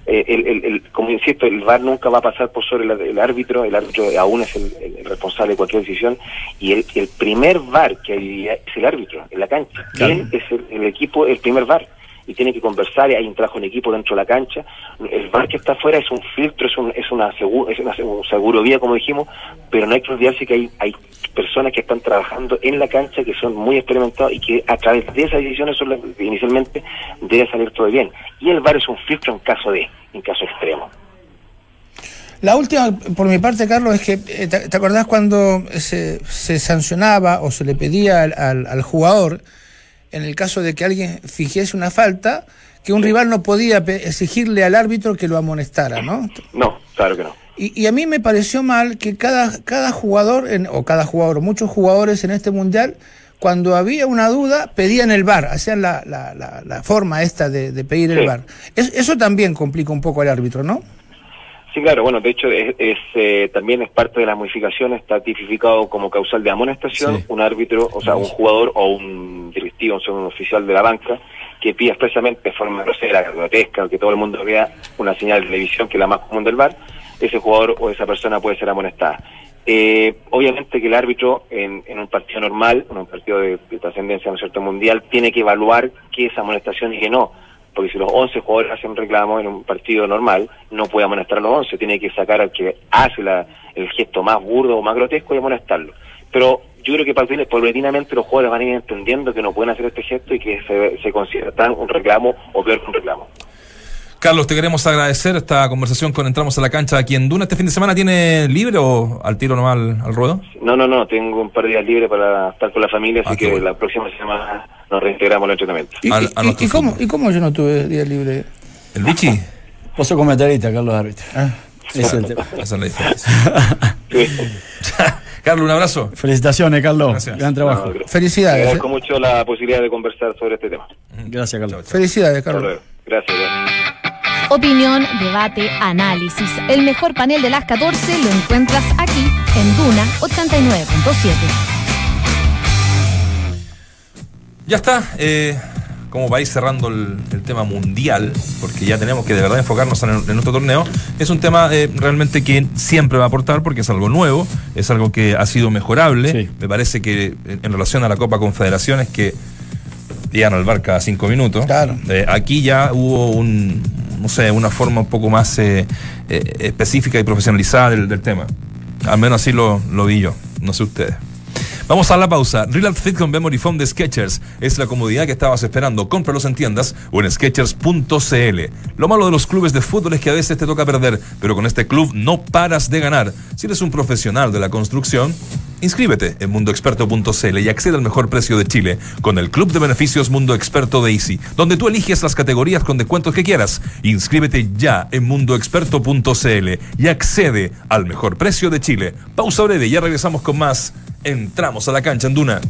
Eh, el, el, el- como insisto, el VAR nunca va a pasar por sobre el, el árbitro, el árbitro aún es el, el responsable de cualquier decisión, y el, el primer VAR que hay es el árbitro en la cancha. Él es el, el equipo, el primer VAR y tiene que conversar y hay un trabajo en equipo dentro de la cancha. El VAR que está afuera es un filtro, es, un, es una seguro, es una un seguro vía, como dijimos, pero no hay que olvidarse que hay, hay personas que están trabajando en la cancha que son muy experimentados y que a través de esas decisiones son las inicialmente debe salir todo bien. Y el VAR es un filtro en caso de, en caso extremo. La última, por mi parte, Carlos, es que, eh, ¿te, te acordás cuando se, se sancionaba o se le pedía al, al- al jugador, en el caso de que alguien fingiese una falta, que un rival no podía exigirle al árbitro que lo amonestara, ¿no? No, claro que no. Y, y a mí me pareció mal que cada, cada jugador, en- o cada jugador, muchos jugadores en este mundial, cuando había una duda, pedían el VAR, hacían la, la, la, la forma esta de, de pedir el. Es- eso también complica un poco al árbitro, ¿no? Sí, claro, bueno, de hecho es, es, eh, también es parte de las modificaciones, está tipificado como causal de amonestación Sí. un árbitro, o sea, un jugador o un directivo, o sea, un oficial de la banca, que pida expresamente de forma grosera, grotesca, que todo el mundo vea una señal de televisión que es la más común del VAR, ese jugador o esa persona puede ser amonestada. Eh, obviamente que el árbitro en, en un partido normal, en un partido de, de trascendencia ¿no es cierto? mundial, tiene que evaluar qué es amonestación y qué no. Porque si los 11 jugadores hacen reclamo en un partido normal, no puede amonestar a los 11, tiene que sacar al que hace la, el gesto más burdo o más grotesco y amonestarlo. Pero yo creo que paulatin- paulatinamente los jugadores van a ir entendiendo que no pueden hacer este gesto y que se, se considera tan un reclamo o peor que un reclamo. Carlos, te queremos agradecer esta conversación con Entramos a la Cancha aquí en Duna. ¿Este fin de semana tiene libre o al tiro nomás al, al ruedo? No, no, no, tengo un par de días libres para estar con la familia, así Ah, que bueno. la próxima semana nos reintegramos al entrenamiento. ¿Y, cómo, fútbol. ¿Y cómo yo no tuve día libre? ¿El Vichy? Vos sos comentarista, Carlos Árbitro. Ese es el tema. Esa es la diferencia. Carlos, un abrazo. Felicitaciones, Carlos. Gracias. Gran trabajo. No, Felicidades, Agradezco eh. mucho la posibilidad de conversar sobre este tema. Gracias, Carlos. Felicidades, Hasta Carlos. luego. Gracias. gracias. Opinión, debate, análisis. El mejor panel de las 14 lo encuentras aquí en Duna 89.7. Ya está. Eh, como vais cerrando el, el tema mundial, porque ya tenemos que de verdad enfocarnos en, en nuestro torneo, es un tema eh, realmente que siempre va a aportar porque es algo nuevo, es algo que ha sido mejorable. Sí. Me parece que en, en relación a la Copa Confederaciones que al bar cada cinco minutos. Claro. eh, aquí ya hubo un, no sé, una forma un poco más eh, eh, específica y profesionalizada del, del tema. Al menos así lo, lo vi yo, no sé ustedes. Vamos a la pausa. Real Fit con Memory Foam de Sketchers es la comodidad que estabas esperando. Cómpralos en tiendas o en Sketchers.cl. Lo malo de los clubes de fútbol es que a veces te toca perder, pero con este club no paras de ganar. Si eres un profesional de la construcción, inscríbete en mundoexperto.cl y accede al mejor precio de Chile con el Club de Beneficios Mundo Experto de Easy, donde tú eliges las categorías con descuentos que quieras. Inscríbete ya en mundoexperto.cl y accede al mejor precio de Chile. Pausa breve ya regresamos con más. Entramos a la cancha en Duna.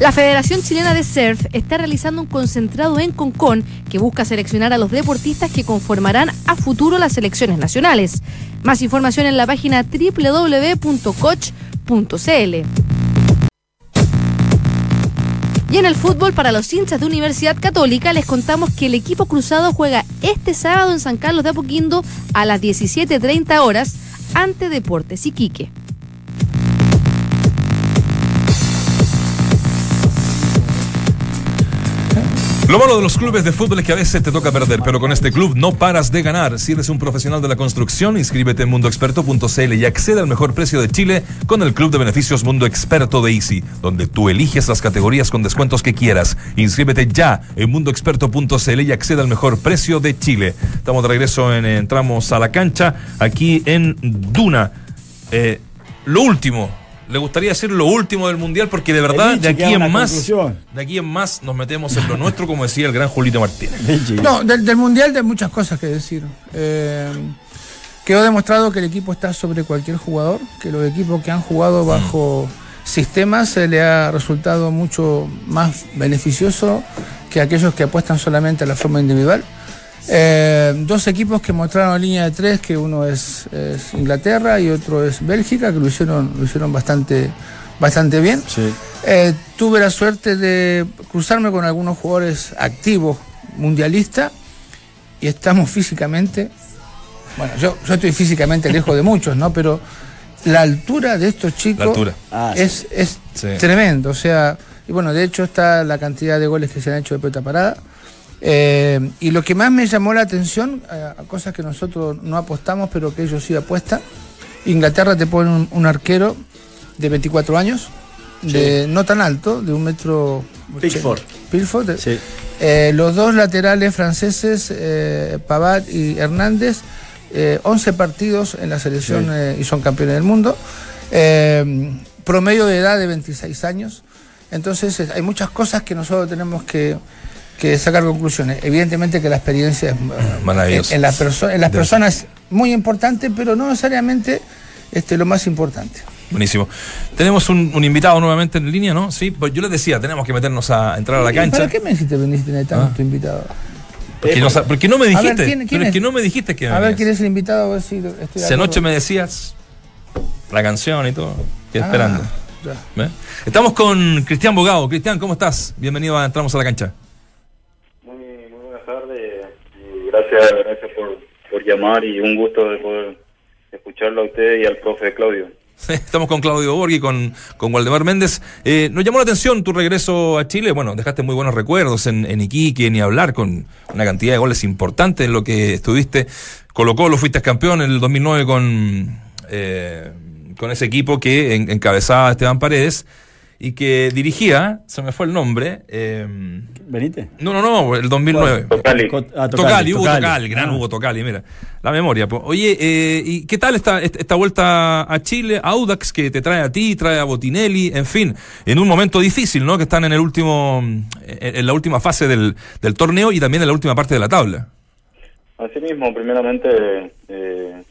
La Federación Chilena de Surf está realizando un concentrado en Concón que busca seleccionar a los deportistas que conformarán a futuro las selecciones nacionales. Más información en la página www.coach.cl. Y en el fútbol, para los hinchas de Universidad Católica, les contamos que el equipo cruzado juega este sábado en San Carlos de Apoquindo a las 17.30 horas ante Deportes Iquique. Lo malo de los clubes de fútbol es que a veces te toca perder, pero con este club no paras de ganar. Si eres un profesional de la construcción, inscríbete en mundoexperto.cl y accede al mejor precio de Chile con el club de beneficios Mundo Experto de Easy, donde tú eliges las categorías con descuentos que quieras. Inscríbete ya en mundoexperto.cl y accede al mejor precio de Chile. Estamos de regreso en entramos a la cancha aquí en Duna. Eh, lo último, le gustaría decir lo último del mundial porque de verdad de aquí en más, conclusión. de aquí en más nos metemos en lo nuestro, como decía el gran Julito Martínez. Lichi. No, del, del Mundial de muchas cosas que decir. Eh, quedó demostrado que el equipo está sobre cualquier jugador, que los equipos que han jugado bajo sistemas se le ha resultado mucho más beneficioso que aquellos que apuestan solamente a la forma individual. Eh, dos equipos que mostraron línea de tres, que uno es, es Inglaterra y otro es Bélgica, que lo hicieron, lo hicieron bastante, bastante bien. Sí. Eh, tuve la suerte de cruzarme con algunos jugadores activos mundialistas y estamos físicamente, bueno, yo, yo estoy físicamente lejos de muchos, ¿no? Pero la altura de estos chicos. Ah, es, es Sí. tremendo. O sea, y bueno, de hecho está la cantidad de goles que se han hecho de pelota parada. Eh, y lo que más me llamó la atención, eh, a cosas que nosotros no apostamos, pero que ellos sí apuestan, Inglaterra te pone un, un arquero de 24 años, de no tan alto, de un metro... Pickford, eh, Sí. eh, los dos laterales franceses, eh, Pavard y Hernández, eh, 11 partidos en la selección Sí. y son campeones del mundo. Promedio de edad de 26 años. Entonces hay muchas cosas que nosotros tenemos que, que sacar conclusiones. Evidentemente que la experiencia es, eh, en, en las perso- en las personas muy importante, pero no necesariamente este, lo más importante. Buenísimo. Tenemos un, un invitado nuevamente en línea, ¿no? Sí, pues yo les decía, tenemos que meternos a entrar a la ¿Y cancha. ¿Para qué me hiciste venir tenés tanto Ah. invitado? Porque, no, sa- porque no me A ver, dijiste. ¿quién- quién pero es es? que no me dijiste que A ver venías. quién es el invitado, a ver si estoy de anoche me decías la canción y todo, estoy Ah, esperando. Estamos con Cristian Bogado. Cristian, ¿cómo estás? Bienvenido a Entramos a la cancha. Muy, muy buenas tardes y gracias, gracias por, por llamar y un gusto de poder escucharlo a usted y al profe Claudio. Estamos con Claudio Borghi, con, con Waldemar Méndez. Eh, nos llamó la atención tu regreso a Chile. Bueno, dejaste muy buenos recuerdos en, en Iquique, ni hablar, con una cantidad de goles importantes en lo que estuviste. Colo Colo, fuiste campeón en el 2009 con, eh, con ese equipo que en- encabezaba Esteban Paredes y que dirigía, se me fue el nombre, eh, no, no, no, el 2009. Tocali. Ah, Tocali, Hugo Tocali, gran Ah. Hugo Tocali, mira, la memoria. po. Oye, eh, ¿y qué tal esta, esta vuelta a Chile, Audax, que te trae a ti, trae a Botinelli, en fin, en un momento difícil, ¿no? Que están en el último, en, en la última fase del, del torneo y también en la última parte de la tabla. Asimismo, primeramente, eh,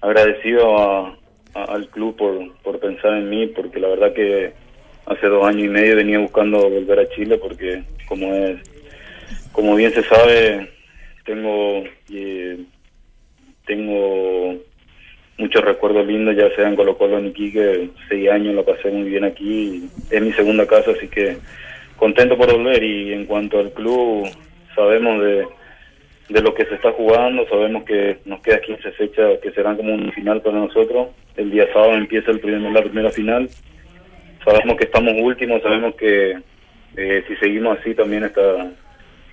agradecido a- a- al club por, por pensar en mí, porque la verdad que hace dos años y medio venía buscando volver a Chile, porque como es, como bien se sabe, tengo eh, tengo muchos recuerdos lindos, ya sea en Colo Colo en Iquique, seis años lo pasé muy bien aquí, es mi segunda casa, así que contento por volver. Y en cuanto al club, sabemos de, de lo que se está jugando, sabemos que nos queda 15 fechas que serán como un final para nosotros, el día sábado empieza el primer, la primera final, sabemos que estamos últimos, sabemos que eh, si seguimos así también está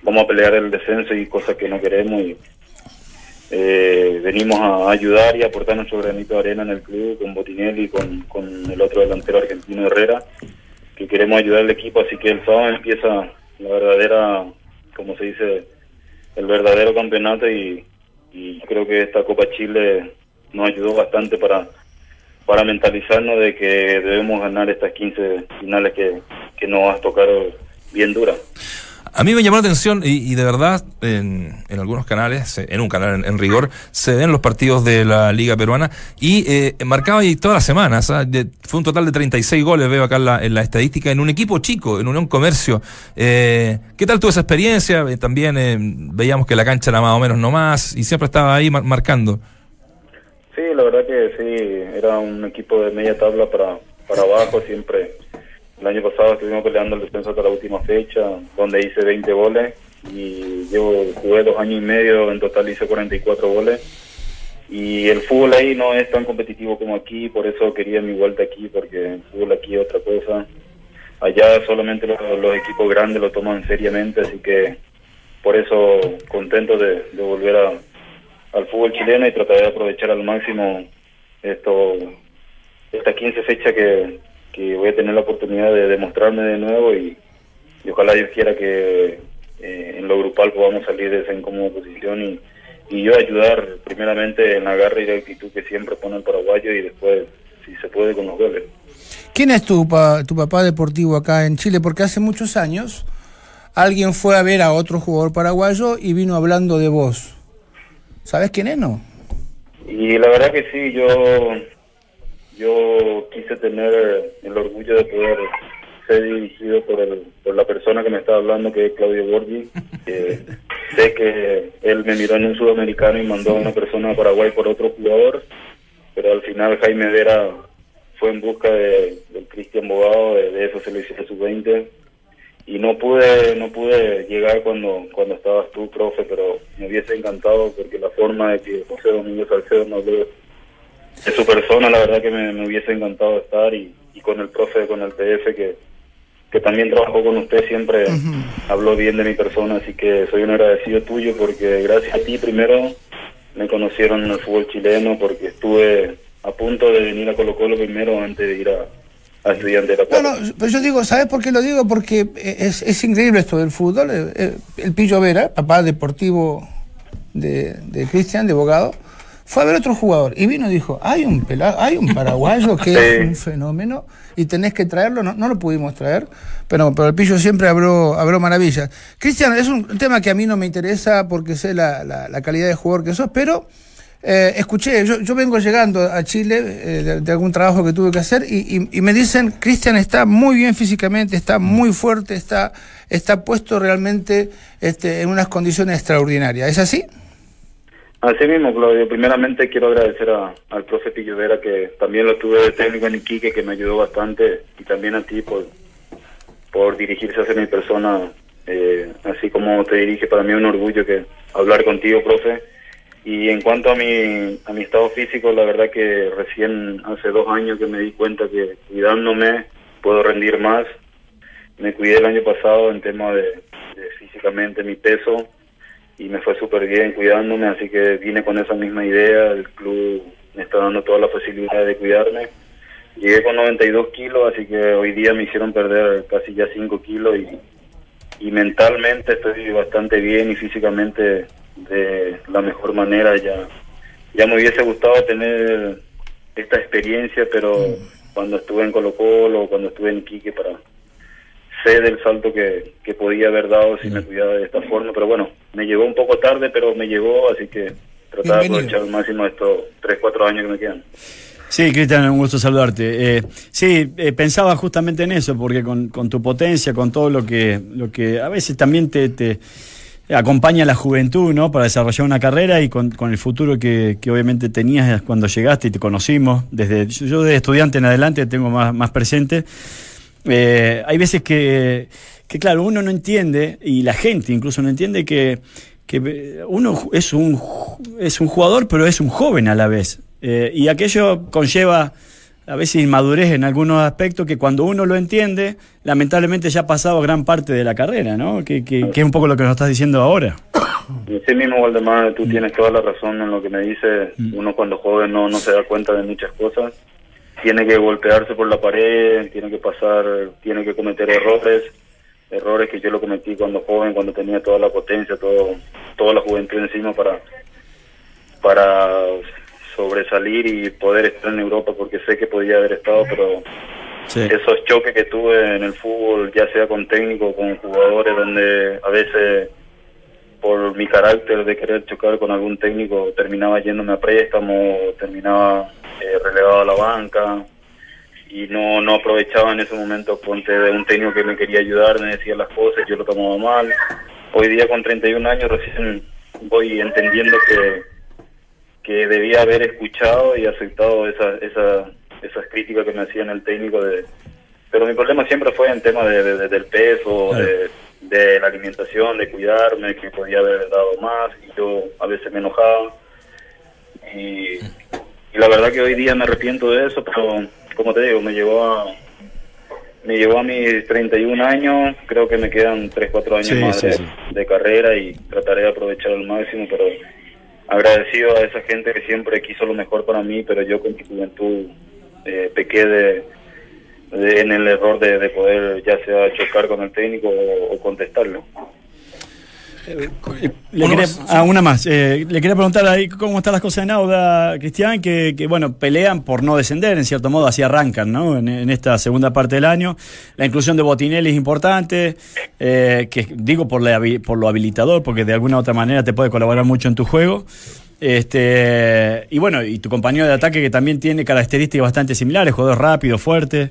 vamos a pelear el descenso y cosas que no queremos y eh, venimos a ayudar y aportar nuestro granito de arena en el club con Botinelli, con, con el otro delantero argentino Herrera, que queremos ayudar al equipo, así que el sábado empieza la verdadera, como se dice, el verdadero campeonato y creo que esta Copa Chile nos ayudó bastante para para mentalizarnos de que debemos ganar estas 15 finales que, que nos va a tocar bien duras. A mí me llamó la atención y, y de verdad en, en algunos canales, en un canal en, rigor, se ven los partidos de la Liga Peruana y eh, marcaba ahí todas las semanas. ¿ah? Fue un total de 36 goles, veo acá en la, en la estadística, en un equipo chico, en Unión Comercio. Eh, ¿Qué tal tuvo esa experiencia? Eh, también eh, veíamos que la cancha era más o menos no más y siempre estaba ahí mar- marcando. Sí, la verdad que sí, era un equipo de media tabla para, para abajo siempre. El año pasado estuvimos peleando el descenso hasta la última fecha, donde hice 20 goles y llevo jugué dos años y medio, en total hice 44 goles. Y el fútbol ahí no es tan competitivo como aquí, por eso quería mi vuelta aquí, porque el fútbol aquí es otra cosa. Allá solamente los, equipos grandes lo toman seriamente, así que por eso contento de volver a, al fútbol chileno y tratar de aprovechar al máximo esto esta 15 fecha que, que voy a tener la oportunidad de demostrarme de nuevo y, y ojalá Dios quiera que eh, en lo grupal podamos salir de esa incómoda posición y, y yo ayudar primeramente en la garra y la actitud que siempre pone el paraguayo y después si se puede con los goles. ¿Quién es tu, pa- tu papá deportivo acá en Chile? Porque hace muchos años alguien fue a ver a otro jugador paraguayo y vino hablando de vos. ¿Sabes quién es, no? Y la verdad que sí, yo yo quise tener el orgullo de poder ser dirigido por, el, por la persona que me está hablando, que es Claudio Borgi. sé que él me miró en un sudamericano y mandó a una persona a Paraguay por otro jugador, pero al final Jaime Vera fue en busca de, del Cristian Bogado, de, de esa selección sub-20 y no pude no pude llegar cuando cuando estabas tú profe pero me hubiese encantado porque la forma de que José Domingo Salcedo me habló de su persona la verdad que me, me hubiese encantado estar y, y con el profe con el PF que que también trabajó con usted siempre habló bien de mi persona así que soy un agradecido tuyo porque gracias a ti primero me conocieron en el fútbol chileno porque estuve a punto de venir a Colo Colo primero antes de ir a, a estudiante de la No, Plata. no, pero yo digo, ¿sabes por qué lo digo? Porque eh, es, es increíble esto del fútbol. Eh, eh, El Pillo Vera, papá deportivo de, de Cristian, de abogado, fue a ver otro jugador y vino y dijo, hay un pelado, hay un paraguayo que Sí. es un fenómeno y tenés que traerlo, no, no lo pudimos traer, pero, pero el Pillo siempre habló, habló maravillas. Cristian, es un tema que a mí no me interesa porque sé la, la, la calidad de jugador que sos, pero eh, escuché, yo, yo vengo llegando a Chile eh, de, de algún trabajo que tuve que hacer y, y- y me dicen, Cristian está muy bien físicamente, está muy fuerte, está, está puesto realmente este, en unas condiciones extraordinarias. ¿Es así? Así mismo, Claudio. Primeramente quiero agradecer a- al profe Pillo Vera, que también lo tuve de técnico en Iquique, que me ayudó bastante, y también a ti por, por dirigirse hacia mi persona, eh, así como te dirige, para mí es un orgullo que hablar contigo, profe. Y en cuanto a mi, a mi estado físico, la verdad que recién hace dos años que me di cuenta que cuidándome puedo rendir más. Me cuidé el año pasado en tema de, físicamente mi peso y me fue súper bien cuidándome, así que vine con esa misma idea, el club me está dando toda la facilidad de cuidarme. Llegué con 92 kilos, así que hoy día me hicieron perder casi ya 5 kilos y, y mentalmente estoy bastante bien y físicamente de la mejor manera. Ya, ya me hubiese gustado tener esta experiencia, pero cuando estuve en Colo Colo, cuando estuve en Iquique para sé del salto que, que podía haber dado si me cuidaba de esta forma, pero bueno, me llegó un poco tarde, pero me llegó, así que tratar de aprovechar al máximo estos 3, 4 años que me quedan. Sí, Cristian, un gusto saludarte. Eh, sí, eh, pensaba justamente en eso, porque con, con tu potencia, con todo lo que, lo que a veces también te, te acompaña la juventud, ¿no? Para desarrollar una carrera y con, con el futuro que, que obviamente tenías cuando llegaste y te conocimos. Desde, yo de estudiante en adelante tengo más, más presente. Eh, hay veces que, que, claro, uno no entiende, y la gente incluso no entiende que, que uno es un, es un jugador, pero es un joven a la vez. Eh, y aquello conlleva a veces inmadurez en algunos aspectos que cuando uno lo entiende, lamentablemente ya ha pasado gran parte de la carrera, ¿no? Que, que, que es un poco lo que nos estás diciendo ahora. Y así mismo, Waldemar, tú tienes toda la razón en lo que me dices. Uno cuando joven no, no se da cuenta de muchas cosas. Tiene que golpearse por la pared, tiene que pasar, tiene que cometer errores. Errores que yo lo cometí cuando joven, cuando tenía toda la potencia, todo, toda la juventud encima para, para sobresalir y poder estar en Europa, porque sé que podía haber estado, pero Sí. esos choques que tuve en el fútbol, ya sea con técnicos, con jugadores, donde a veces por mi carácter de querer chocar con algún técnico terminaba yéndome a préstamo, terminaba eh, relegado a la banca y no no aprovechaba en ese momento ponte de un técnico que me quería ayudar, me decía las cosas, yo lo tomaba mal. Hoy día con 31 años recién voy entendiendo que que debía haber escuchado y aceptado esa, esa, esas críticas que me hacían el técnico de pero mi problema siempre fue en tema de, de- de- del peso, de, de la alimentación, de cuidarme, que podía haber dado más, y yo a veces me enojaba. Y, y la verdad que hoy día me arrepiento de eso, pero como te digo, me llevó a, me llevó a mis 31 años, creo que me quedan 3, 4 años Sí, más sí, de, sí. de carrera y trataré de aprovechar al máximo, pero agradecido a esa gente que siempre quiso lo mejor para mí, pero yo con mi juventud eh, pequé de, en el error de, de poder ya sea chocar con el técnico o contestarlo. Le quería- ah, una más. Eh, le quería preguntar ahí cómo están las cosas en Auda, Cristian, que, que, bueno, pelean por no descender, en cierto modo, así arrancan, ¿no? En, en esta segunda parte del año. La inclusión de Botinelli es importante, eh, que digo por, la habi- por lo habilitador, porque de alguna u otra manera te puede colaborar mucho en tu juego. Este, y bueno, y tu compañero de ataque que también tiene características bastante similares, jugador rápido, fuerte.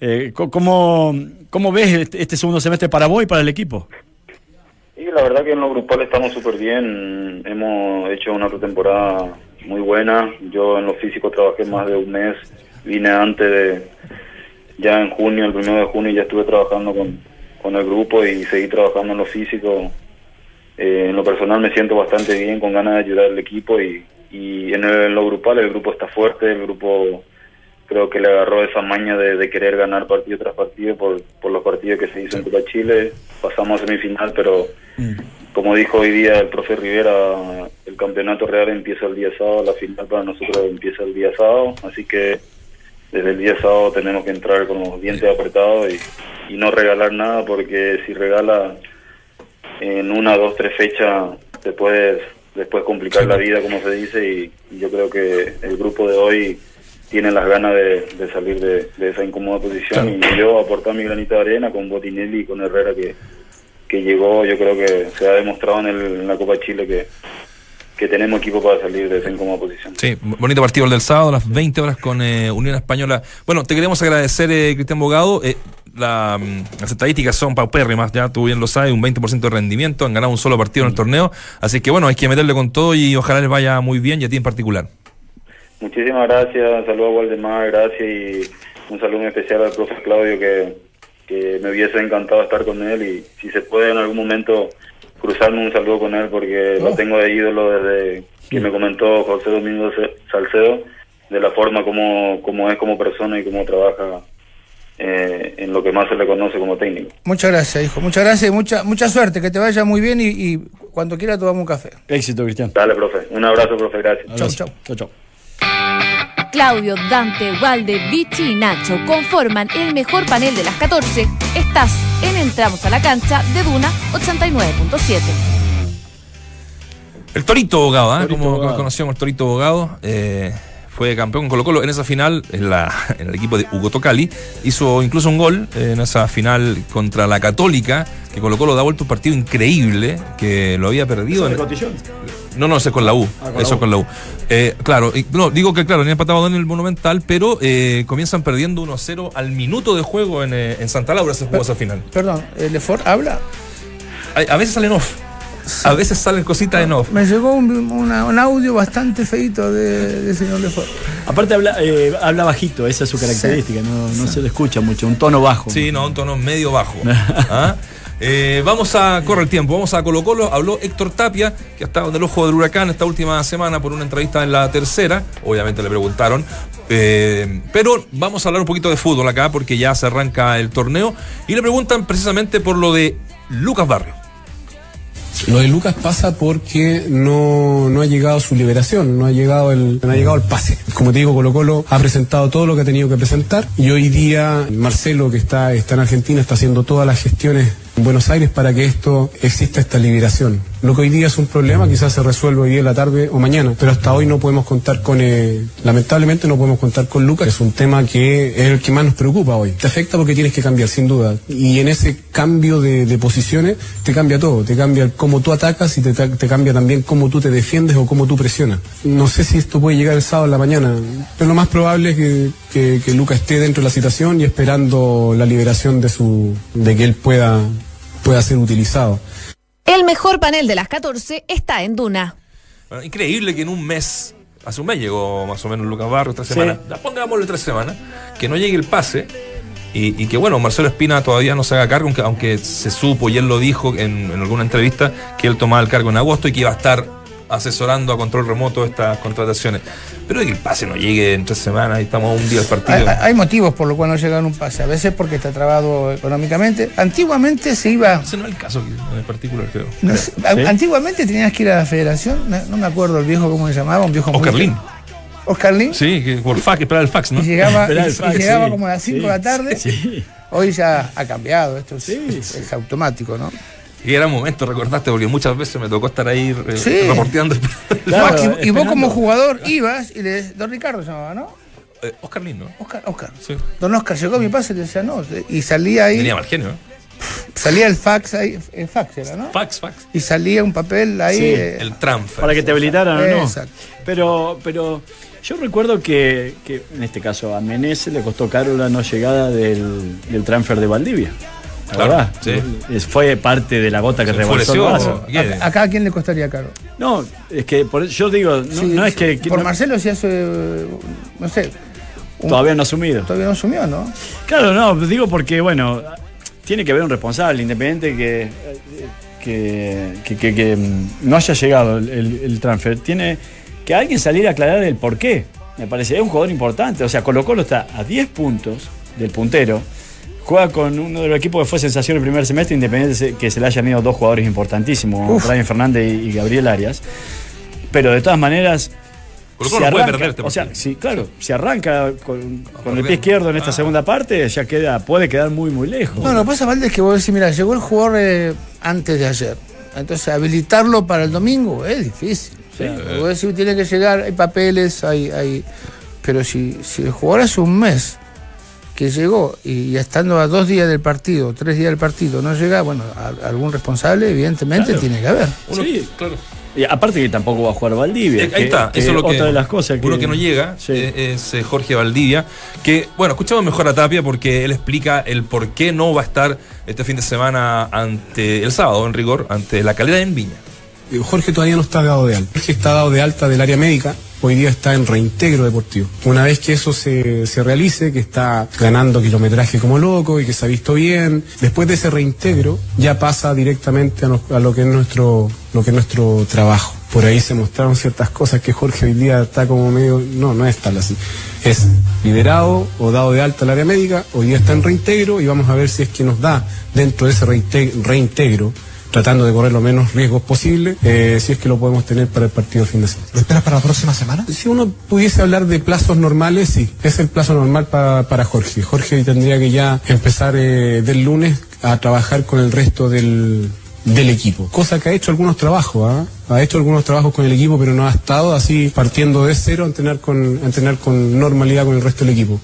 Eh, ¿cómo, ¿Cómo ves este, este segundo semestre para vos y para el equipo? Y la verdad que en lo grupal estamos súper bien, hemos hecho una pretemporada muy buena, yo en lo físico trabajé más de un mes, vine antes de, ya en junio, el primero de junio ya estuve trabajando con, con el grupo y seguí trabajando en lo físico. Eh, en lo personal me siento bastante bien, con ganas de ayudar al equipo y, y en lo grupal el grupo está fuerte, el grupo creo que le agarró esa maña de, de querer ganar partido tras partido por, por los partidos que se hizo en Copa Chile. Pasamos a semifinal, pero como dijo hoy día el profe Rivera, el campeonato real empieza el día sábado, la final para nosotros empieza el día sábado, así que desde el día sábado tenemos que entrar con los dientes apretados y, y no regalar nada, porque si regala en una, dos, tres fechas te puedes después complicar la vida, como se dice, y, y yo creo que el grupo de hoy tiene las ganas de, de salir de, de esa incómoda posición y yo aportar mi granito de arena con Botinelli y con Herrera que, que llegó, yo creo que se ha demostrado en, el- en la Copa Chile que, que tenemos equipo para salir de esa incómoda posición. Sí, bonito partido el del sábado a las 20 horas con eh, Unión Española. Bueno, te queremos agradecer, eh, Cristian Bogado. Eh, la, mm, las estadísticas son paupérrimas, ya tú bien lo sabes, un 20% de rendimiento, han ganado un solo partido en el torneo. Así que bueno, hay que meterle con todo y ojalá les vaya muy bien y a ti en particular. Muchísimas gracias, saludo a Waldemar, gracias y un saludo especial al profe Claudio que, que me hubiese encantado estar con él y si se puede en algún momento cruzarme un saludo con él porque lo tengo de ídolo desde que me comentó José Domingo Ce- Salcedo de la forma como, como es como persona y cómo trabaja eh, en lo que más se le conoce como técnico. Muchas gracias, hijo. Muchas gracias y mucha, mucha suerte. Que te vaya muy bien y, y cuando quiera tomamos un café. Éxito, Cristian. Dale, profe. Un abrazo, profe. Gracias. Chau, chau. Chau, chau. Claudio, Dante, Walde, Vichy y Nacho conforman el mejor panel de las 14. Estás en Entramos a la cancha de Duna 89.7. El Torito Bogado, ¿eh? Como Bogado. lo conocemos, el Torito Bogado, eh, fue campeón con Colo Colo en esa final, en, la, en el equipo de Hugo Tocali, hizo incluso un gol en esa final contra la Católica, que Colo Colo da vuelta un partido increíble, que lo había perdido. en- no, no, ese es con la U. Ah, con la eso U. es con la U. Eh, claro, y- no, digo que claro, ni empatado en el Monumental, pero eh, comienzan perdiendo 1-0 al minuto de juego en, eh, en Santa Laura se jugó esa final. Perdón, ¿el Lefort habla? A, a veces salen off. A veces salen cositas en off. Me llegó un, una- un audio bastante feito de, del señor Lefort. Aparte habla, eh, habla bajito, esa es su característica, no, no se le escucha mucho, un tono bajo. Sí, no, un tono medio bajo. ¿Ah? Eh, vamos a, corre el tiempo, vamos a Colo Colo. Habló Héctor Tapia, que ha estado en el ojo del huracán esta última semana por una entrevista en la tercera. Obviamente le preguntaron. Eh, pero vamos a hablar un poquito de fútbol acá porque ya se arranca el torneo. Y le preguntan precisamente por lo de Lucas Barrio. Lo de Lucas pasa porque no, no ha llegado su liberación, no ha llegado el, no ha llegado el pase. Como te digo, Colo Colo ha presentado todo lo que ha tenido que presentar y hoy día Marcelo, que está, está en Argentina, está haciendo todas las gestiones en Buenos Aires para que esto exista esta liberación. Lo que hoy día es un problema, quizás se resuelve hoy en la tarde o mañana, pero hasta hoy no podemos contar con, eh, lamentablemente no podemos contar con Lucas, es un tema que es el que más nos preocupa hoy. Te afecta porque tienes que cambiar, sin duda, y en ese cambio de, posiciones te cambia todo, te cambia cómo tú atacas y te, te cambia también cómo tú te defiendes o cómo tú presionas. No sé si esto puede llegar el sábado en la mañana, pero lo más probable es que, que, que Lucas esté dentro de la situación y esperando la liberación de su, de que él pueda, pueda ser utilizado. El mejor panel de las 14 está en Duna. Bueno, increíble que en un mes hace un mes llegó más o menos Lucas Barros, tres Sí. semanas, ya pongámosle tres semanas, que no llegue el pase y, y que bueno, Marcelo Espina todavía no se haga cargo, aunque, aunque se supo y él lo dijo en, en alguna entrevista que él tomaba el cargo en agosto y que iba a estar asesorando a control remoto estas contrataciones. Pero que el pase no llegue en tres semanas y estamos a un día del partido. Hay, hay motivos por los cuales no llegan un pase. A veces porque está trabado económicamente. Antiguamente se iba. Ese no es el caso en el particular, creo. no Antiguamente tenías que ir a la federación. No, no me acuerdo el viejo cómo se llamaba. Un viejo Oscar Lin. Oscar Lin. Sí, que por fax, esperar el fax, ¿no? Y llegaba, Esperá y- el y fax, llegaba sí, como a las 5 sí, de la tarde. Hoy ya ha cambiado. Esto es- es automático, ¿no? Y era un momento, recordaste, porque muchas veces me tocó estar ahí eh, Sí. reporteando. Claro, Max, y- y, vos como jugador ibas y le Don Ricardo se llamaba, ¿no? Eh, Oscar Lin, ¿no? Oscar, Oscar. Sí. Don Oscar llegó a mi pase y le decía no. Y salía ahí, Tenía mal genio, ¿eh? salía el fax ahí, el fax era, ¿no? Fax, fax. Y salía un papel ahí. Sí, eh, El transfer. Para que te habilitaran o no. Exacto. Pero, pero yo recuerdo que, que en este caso a Menezes le costó caro la no llegada del, del transfer de Valdivia. ¿La Claro, verdad? sí. Fue parte de la gota que rebalsó el vaso. ¿A- ¿Acá a quién le costaría caro? No, es que por, yo digo, no, Sí, no es que, Por no- Marcelo se hace, no sé, un- todavía no asumido. todavía no asumió, ¿no? Claro, no, digo porque, bueno, tiene que haber un responsable independiente que, que, que- que- que, mm, no haya llegado el, el- el transfer. Tiene que alguien salir a aclarar el por qué. Me parece, es un jugador importante. O sea, Colo Colo está a 10 puntos del puntero. Juega con uno de los equipos que fue sensación el primer semestre, independiente se- que se le hayan ido dos jugadores importantísimos, Uf. Brian Fernández y, Gabriel Arias. Pero de todas maneras, Colo no puede arranca- perder este o sea, sí, claro, si arranca con, con el pie izquierdo en esta Ah. segunda parte, ya queda, puede quedar muy, muy lejos. No, lo que pasa, Valde, es que vos decís, mira, llegó el jugador eh, antes de ayer. Entonces, habilitarlo para el domingo es difícil. ¿sí? Vos decís, tiene que llegar, hay papeles, hay... hay pero si, si el jugador hace un mes que llegó y estando a dos días del partido, tres días del partido, no llega, bueno, a- algún responsable evidentemente Claro. tiene que haber. Uno- Sí. claro. Y aparte que tampoco va a jugar Valdivia. Eh, que- Ahí está, que eso es lo que. otra de las cosas que. Uno que no llega Sí. eh, es eh, Jorge Valdivia. Que, bueno, escuchamos mejor a Tapia porque él explica el por qué no va a estar este fin de semana ante el sábado, en rigor, ante la calera en Viña. Eh, Jorge todavía no está dado de alta. Jorge está dado de alta del área médica. Hoy día está en reintegro deportivo. Una vez que eso se, se realice, que está ganando kilometraje como loco y que se ha visto bien, después de ese reintegro ya pasa directamente a, nos- a lo que es nuestro lo que es nuestro trabajo. Por ahí se mostraron ciertas cosas que Jorge hoy día está como medio, no, no es tal así. Es liberado o dado de alta al área médica, hoy día está en reintegro y vamos a ver si es que nos da dentro de ese reinte- reintegro tratando de correr lo menos riesgos posible, eh, si es que lo podemos tener para el partido fin de semana. ¿Lo esperas para la próxima semana? Si uno pudiese hablar de plazos normales, sí, es el plazo normal pa- para Jorge. Jorge tendría que ya empezar eh, del lunes a trabajar con el resto del, del equipo. Cosa que ha hecho algunos trabajos, ¿ah? ha hecho algunos trabajos con el equipo, pero no ha estado así partiendo de cero a entrenar con, a entrenar con normalidad con el resto del equipo.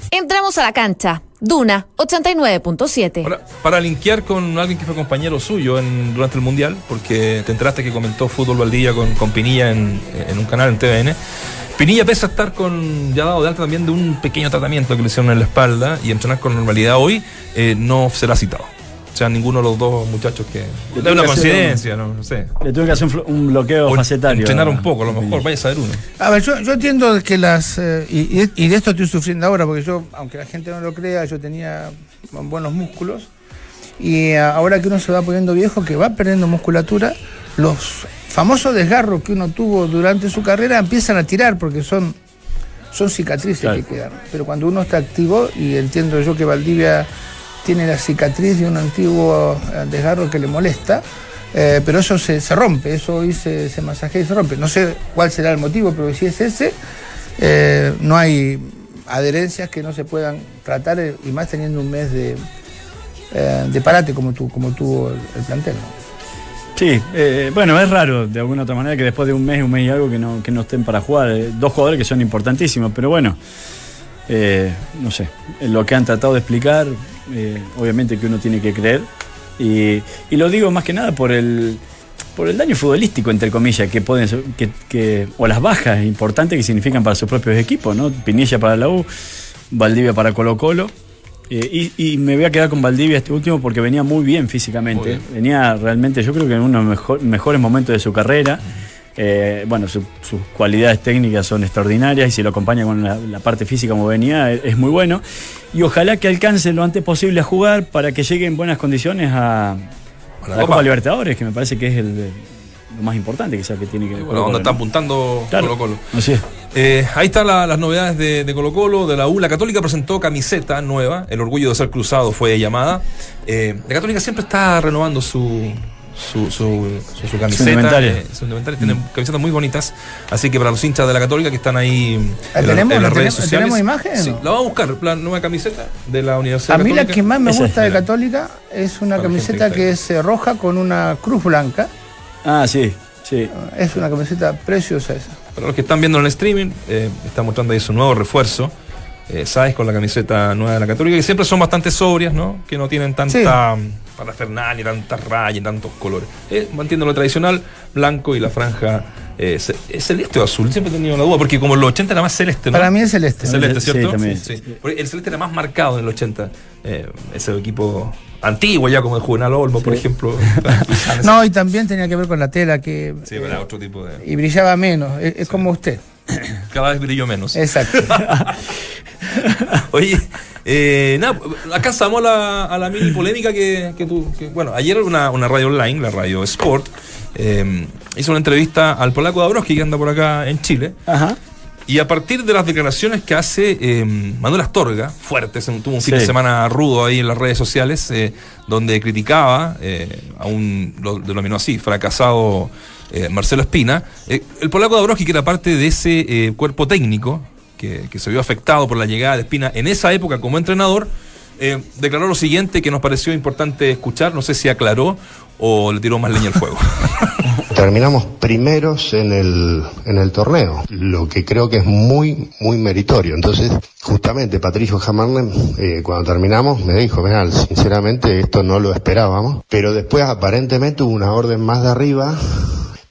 A la cancha. Duna 89.7. Ahora, para linkear con alguien que fue compañero suyo en- durante el Mundial, porque te enteraste que comentó Fútbol Valdivia con, Pinilla en, en un canal en TVN. Pinilla, pese a estar con, ya dado de alta también de un pequeño tratamiento que le hicieron en la espalda y entrenar con normalidad hoy, eh, no será citado. O sea, ninguno de los dos muchachos que... Le Es una tuve que hacer coincidencia, no, no sé. Le tuve que hacer un, bloqueo O facetario. entrenar un poco, a lo mejor, vaya a saber uno. A ver, yo, yo entiendo que las. eh, y, de esto estoy sufriendo ahora, porque yo, aunque la gente no lo crea, yo tenía buenos músculos. Y eh, ahora que uno se va poniendo viejo, que va perdiendo musculatura, los famosos desgarros que uno tuvo durante su carrera empiezan a tirar, porque son, son cicatrices Claro. que quedan. Pero cuando uno está activo, y entiendo yo que Valdivia tiene la cicatriz de un antiguo eh, desgarro que le molesta. eh, pero eso se, se rompe, eso hoy se, se masajea y se rompe. No sé cuál será el motivo, pero si es ese, eh, no hay adherencias que no se puedan tratar, y más teniendo un mes de, de parate como, tu, como tuvo el, el plantel. Sí, bueno, es raro de alguna otra manera que después de un mes, un mes y algo que no, que no estén para jugar. Dos jugadores que son importantísimos, pero bueno, no sé, lo que han tratado de explicar, eh, obviamente que uno tiene que creer. Y, y lo digo más que nada por el, por el daño futbolístico, entre comillas, que pueden que, que- o las bajas importantes que significan para sus propios equipos, ¿no? Pinilla para la U, Valdivia para Colo Colo. Eh, y, y me voy a quedar con Valdivia este último porque venía muy bien físicamente. Muy bien. Venía realmente, yo creo que en uno de los mejor- mejores momentos de su carrera. Eh, bueno, su- sus cualidades técnicas son extraordinarias y si lo acompaña con la, la parte física como venía, es, es muy bueno. Y ojalá que alcance lo antes posible a jugar para que llegue en buenas condiciones a, a la, Copa. Copa Libertadores, que me parece que es el, lo más importante quizás que tiene que ver. Bueno, donde está apuntando Claro. Colo Colo. Así es. Eh, ahí están la- las novedades de, de Colo Colo, de la U. La Católica presentó camiseta nueva, el orgullo de ser cruzado fue llamada. Eh, la Católica siempre está renovando su, su, su, su- su camiseta. eh, su indumentaria. Tiene camisetas muy bonitas. Así que para los hinchas de la Católica que están ahí ¿La en, la- en ¿La las redes tenemos- sociales. tenemos imagen, Sí, la vamos a buscar, la nueva camiseta de la Universidad A mí la que más me Esa gusta de. Católica es una Para camiseta que es eh, roja con una cruz blanca. Ah, sí, sí. Es una camiseta preciosa esa. Para los que están viendo en el streaming, eh, está mostrando ahí su nuevo refuerzo. Eh, ¿Sabes? Con la camiseta nueva de la Católica, que siempre son bastante sobrias, ¿no? Que no tienen tanta parafernalia, tantas rayas, tantos colores. Eh, mantiene lo tradicional, blanco y la franja eh, ce- ¿es celeste o azul. Siempre he tenido la duda, porque como en los 80 era más celeste, ¿no? Para mí es celeste. Es celeste, Sí, ¿cierto? también. Sí. El celeste era más marcado en el 80. Eh, ese equipo antiguo, ya como el Juvenal Olmo, por ejemplo. No, y también tenía que ver con la tela que Sí, era otro tipo de. y brillaba menos. Es, es como usted. Cada vez brilló menos. Exacto. Oye, eh, nada, alcanzamos a la, a la mini polémica que, que tú. que, bueno, ayer una, una radio online, la radio Sport, eh, hizo una entrevista al polaco Dabrowski que anda por acá en Chile. Ajá. Y a partir de las declaraciones que hace eh, Manuel Astorga, fuerte, se tuvo un fin Sí. de semana rudo ahí en las redes sociales, eh, donde criticaba eh, a un, lo denominó así, fracasado eh, Marcelo Espina. Eh, el polaco Dabrowski, que era parte de ese cuerpo técnico que, se vio afectado por la llegada de Espina en esa época como entrenador, eh, declaró lo siguiente que nos pareció importante escuchar, no sé si aclaró o le tiró más leña al fuego. Terminamos primeros en el, en el torneo, lo que creo que es muy, muy meritorio. Entonces, justamente Patricio Jamarnen, eh, cuando terminamos, me dijo, "Mirá, sinceramente esto no lo esperábamos, pero después aparentemente hubo una orden más de arriba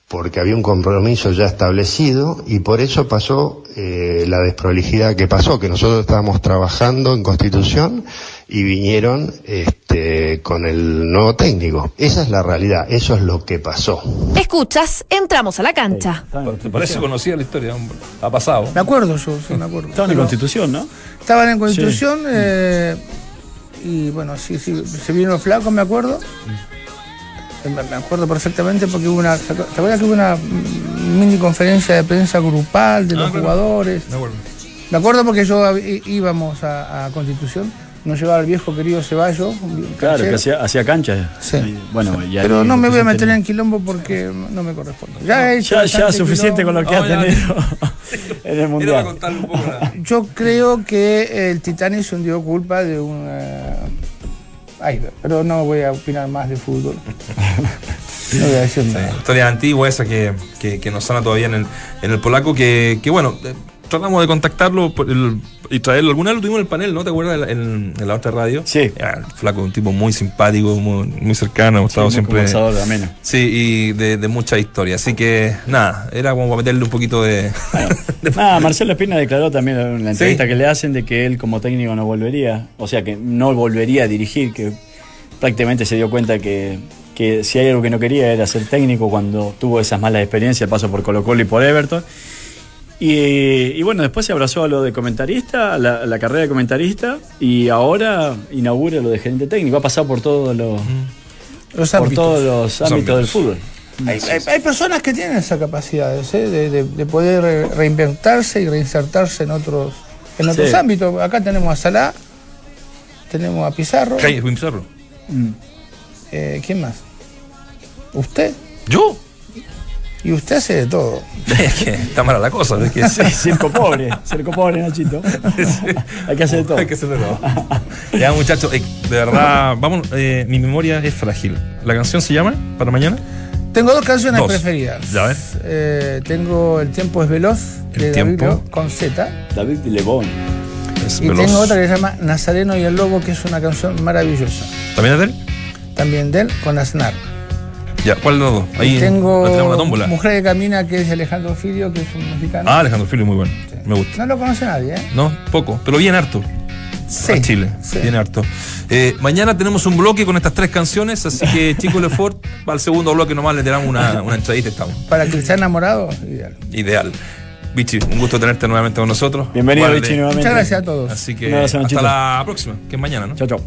porque había un compromiso ya establecido y por eso pasó eh, la desprolijidad que pasó, que nosotros estábamos trabajando en Constitución y vinieron este, con el nuevo técnico. Esa es la realidad, eso es lo que pasó. Escuchas, entramos a la cancha. ¿Te parece conocida la historia? hombre? Ha pasado. Me acuerdo yo, sí, me acuerdo. Estaban en Constitución, ¿no? Estaban en Constitución eh, y bueno, sí, sí, se vino flaco, me acuerdo. Eh, Me acuerdo perfectamente porque hubo una. ¿Te acuerdas que hubo una mini conferencia de prensa grupal de Ah, los claro. jugadores? Me acuerdo. Me acuerdo porque yo íbamos a, a Constitución, nos llevaba el viejo querido Ceballos. Claro, que hacía, hacía cancha. Sí. Y, bueno, Pero no me voy a meter en quilombo porque no me corresponde. Ya, he hecho Ya, suficiente con lo que ha tenido en el mundial. contarle un poco la. Yo creo que el Titanic se hundió culpa de una. Ay, pero no voy a opinar más de fútbol. No voy a decir nada. historia antigua esa que, que, que nos sana todavía en el, en el polaco, que, que bueno, tratamos de contactarlo por el- y traerlo. Alguna vez lo tuvimos en el panel, ¿no? ¿Te acuerdas? En, la otra radio. Sí. El flaco, un tipo muy simpático, muy, muy cercano, hemos estado muy siempre... conversador, ameno. Sí, y de, de mucha historia. Así que, nada, era como para meterle un poquito de... Nada, Marcelo Espina declaró también en la entrevista Sí. que le hacen de que él como técnico no volvería, o sea que no volvería a dirigir, que prácticamente se dio cuenta que, que si hay algo que no quería era ser técnico cuando tuvo esas malas experiencias, paso por Colo Colo y por Everton. Y, y bueno, después se abrazó a lo de comentarista, a la, a la carrera de comentarista, y ahora inaugura lo de gerente técnico. Ha pasado por todos los, Los por ámbitos. todos los ámbitos del fútbol. Hay, hay- hay personas que tienen esa capacidad ¿eh? de, de- de poder re- reinventarse y reinsertarse en otros, en otros Sí. ámbitos. Acá tenemos a Salá, tenemos a Pizarro. Pizarro. eh, ¿Quién más? ¿Usted? ¿Yo? Y usted hace de todo. Es que está mala la cosa. Es que Sí, circo pobre, circo pobre, Nachito. Hay que hacer de todo. Hay que hacer de todo. ya, muchachos, eh, de verdad, vamos, eh, mi memoria es frágil. ¿La canción se llama para mañana? Tengo dos canciones Dos. preferidas. Ya, a ver. Eh, tengo El tiempo es veloz El de tiempo. David con Z. David Lebón. Es Y veloz. tengo otra que se llama Nazareno y el Lobo, que es una canción maravillosa. ¿También es de él? También de él, con Aznar. Ya, ¿cuál de los dos? Ahí tengo la tenemos la tómbola. Mujer que camina, que es de Alejandro Filio, que es un mexicano. Ah, Alejandro Filio, muy bueno. Me gusta. No lo conoce nadie, ¿eh? No, poco, pero bien harto. Sí, a Chile. sí. Tiene harto. Eh, mañana tenemos un bloque con estas tres canciones, así que Chico Lefort, el segundo bloque nomás le tiramos una, una entradita y estamos. Para que esté enamorado, ideal. Ideal. Vichy, un gusto tenerte nuevamente con nosotros. Bienvenido, Guarde. Vichy, nuevamente. Muchas gracias a todos. Así que abrazo, hasta la próxima, que es mañana, ¿no? Chao, chao.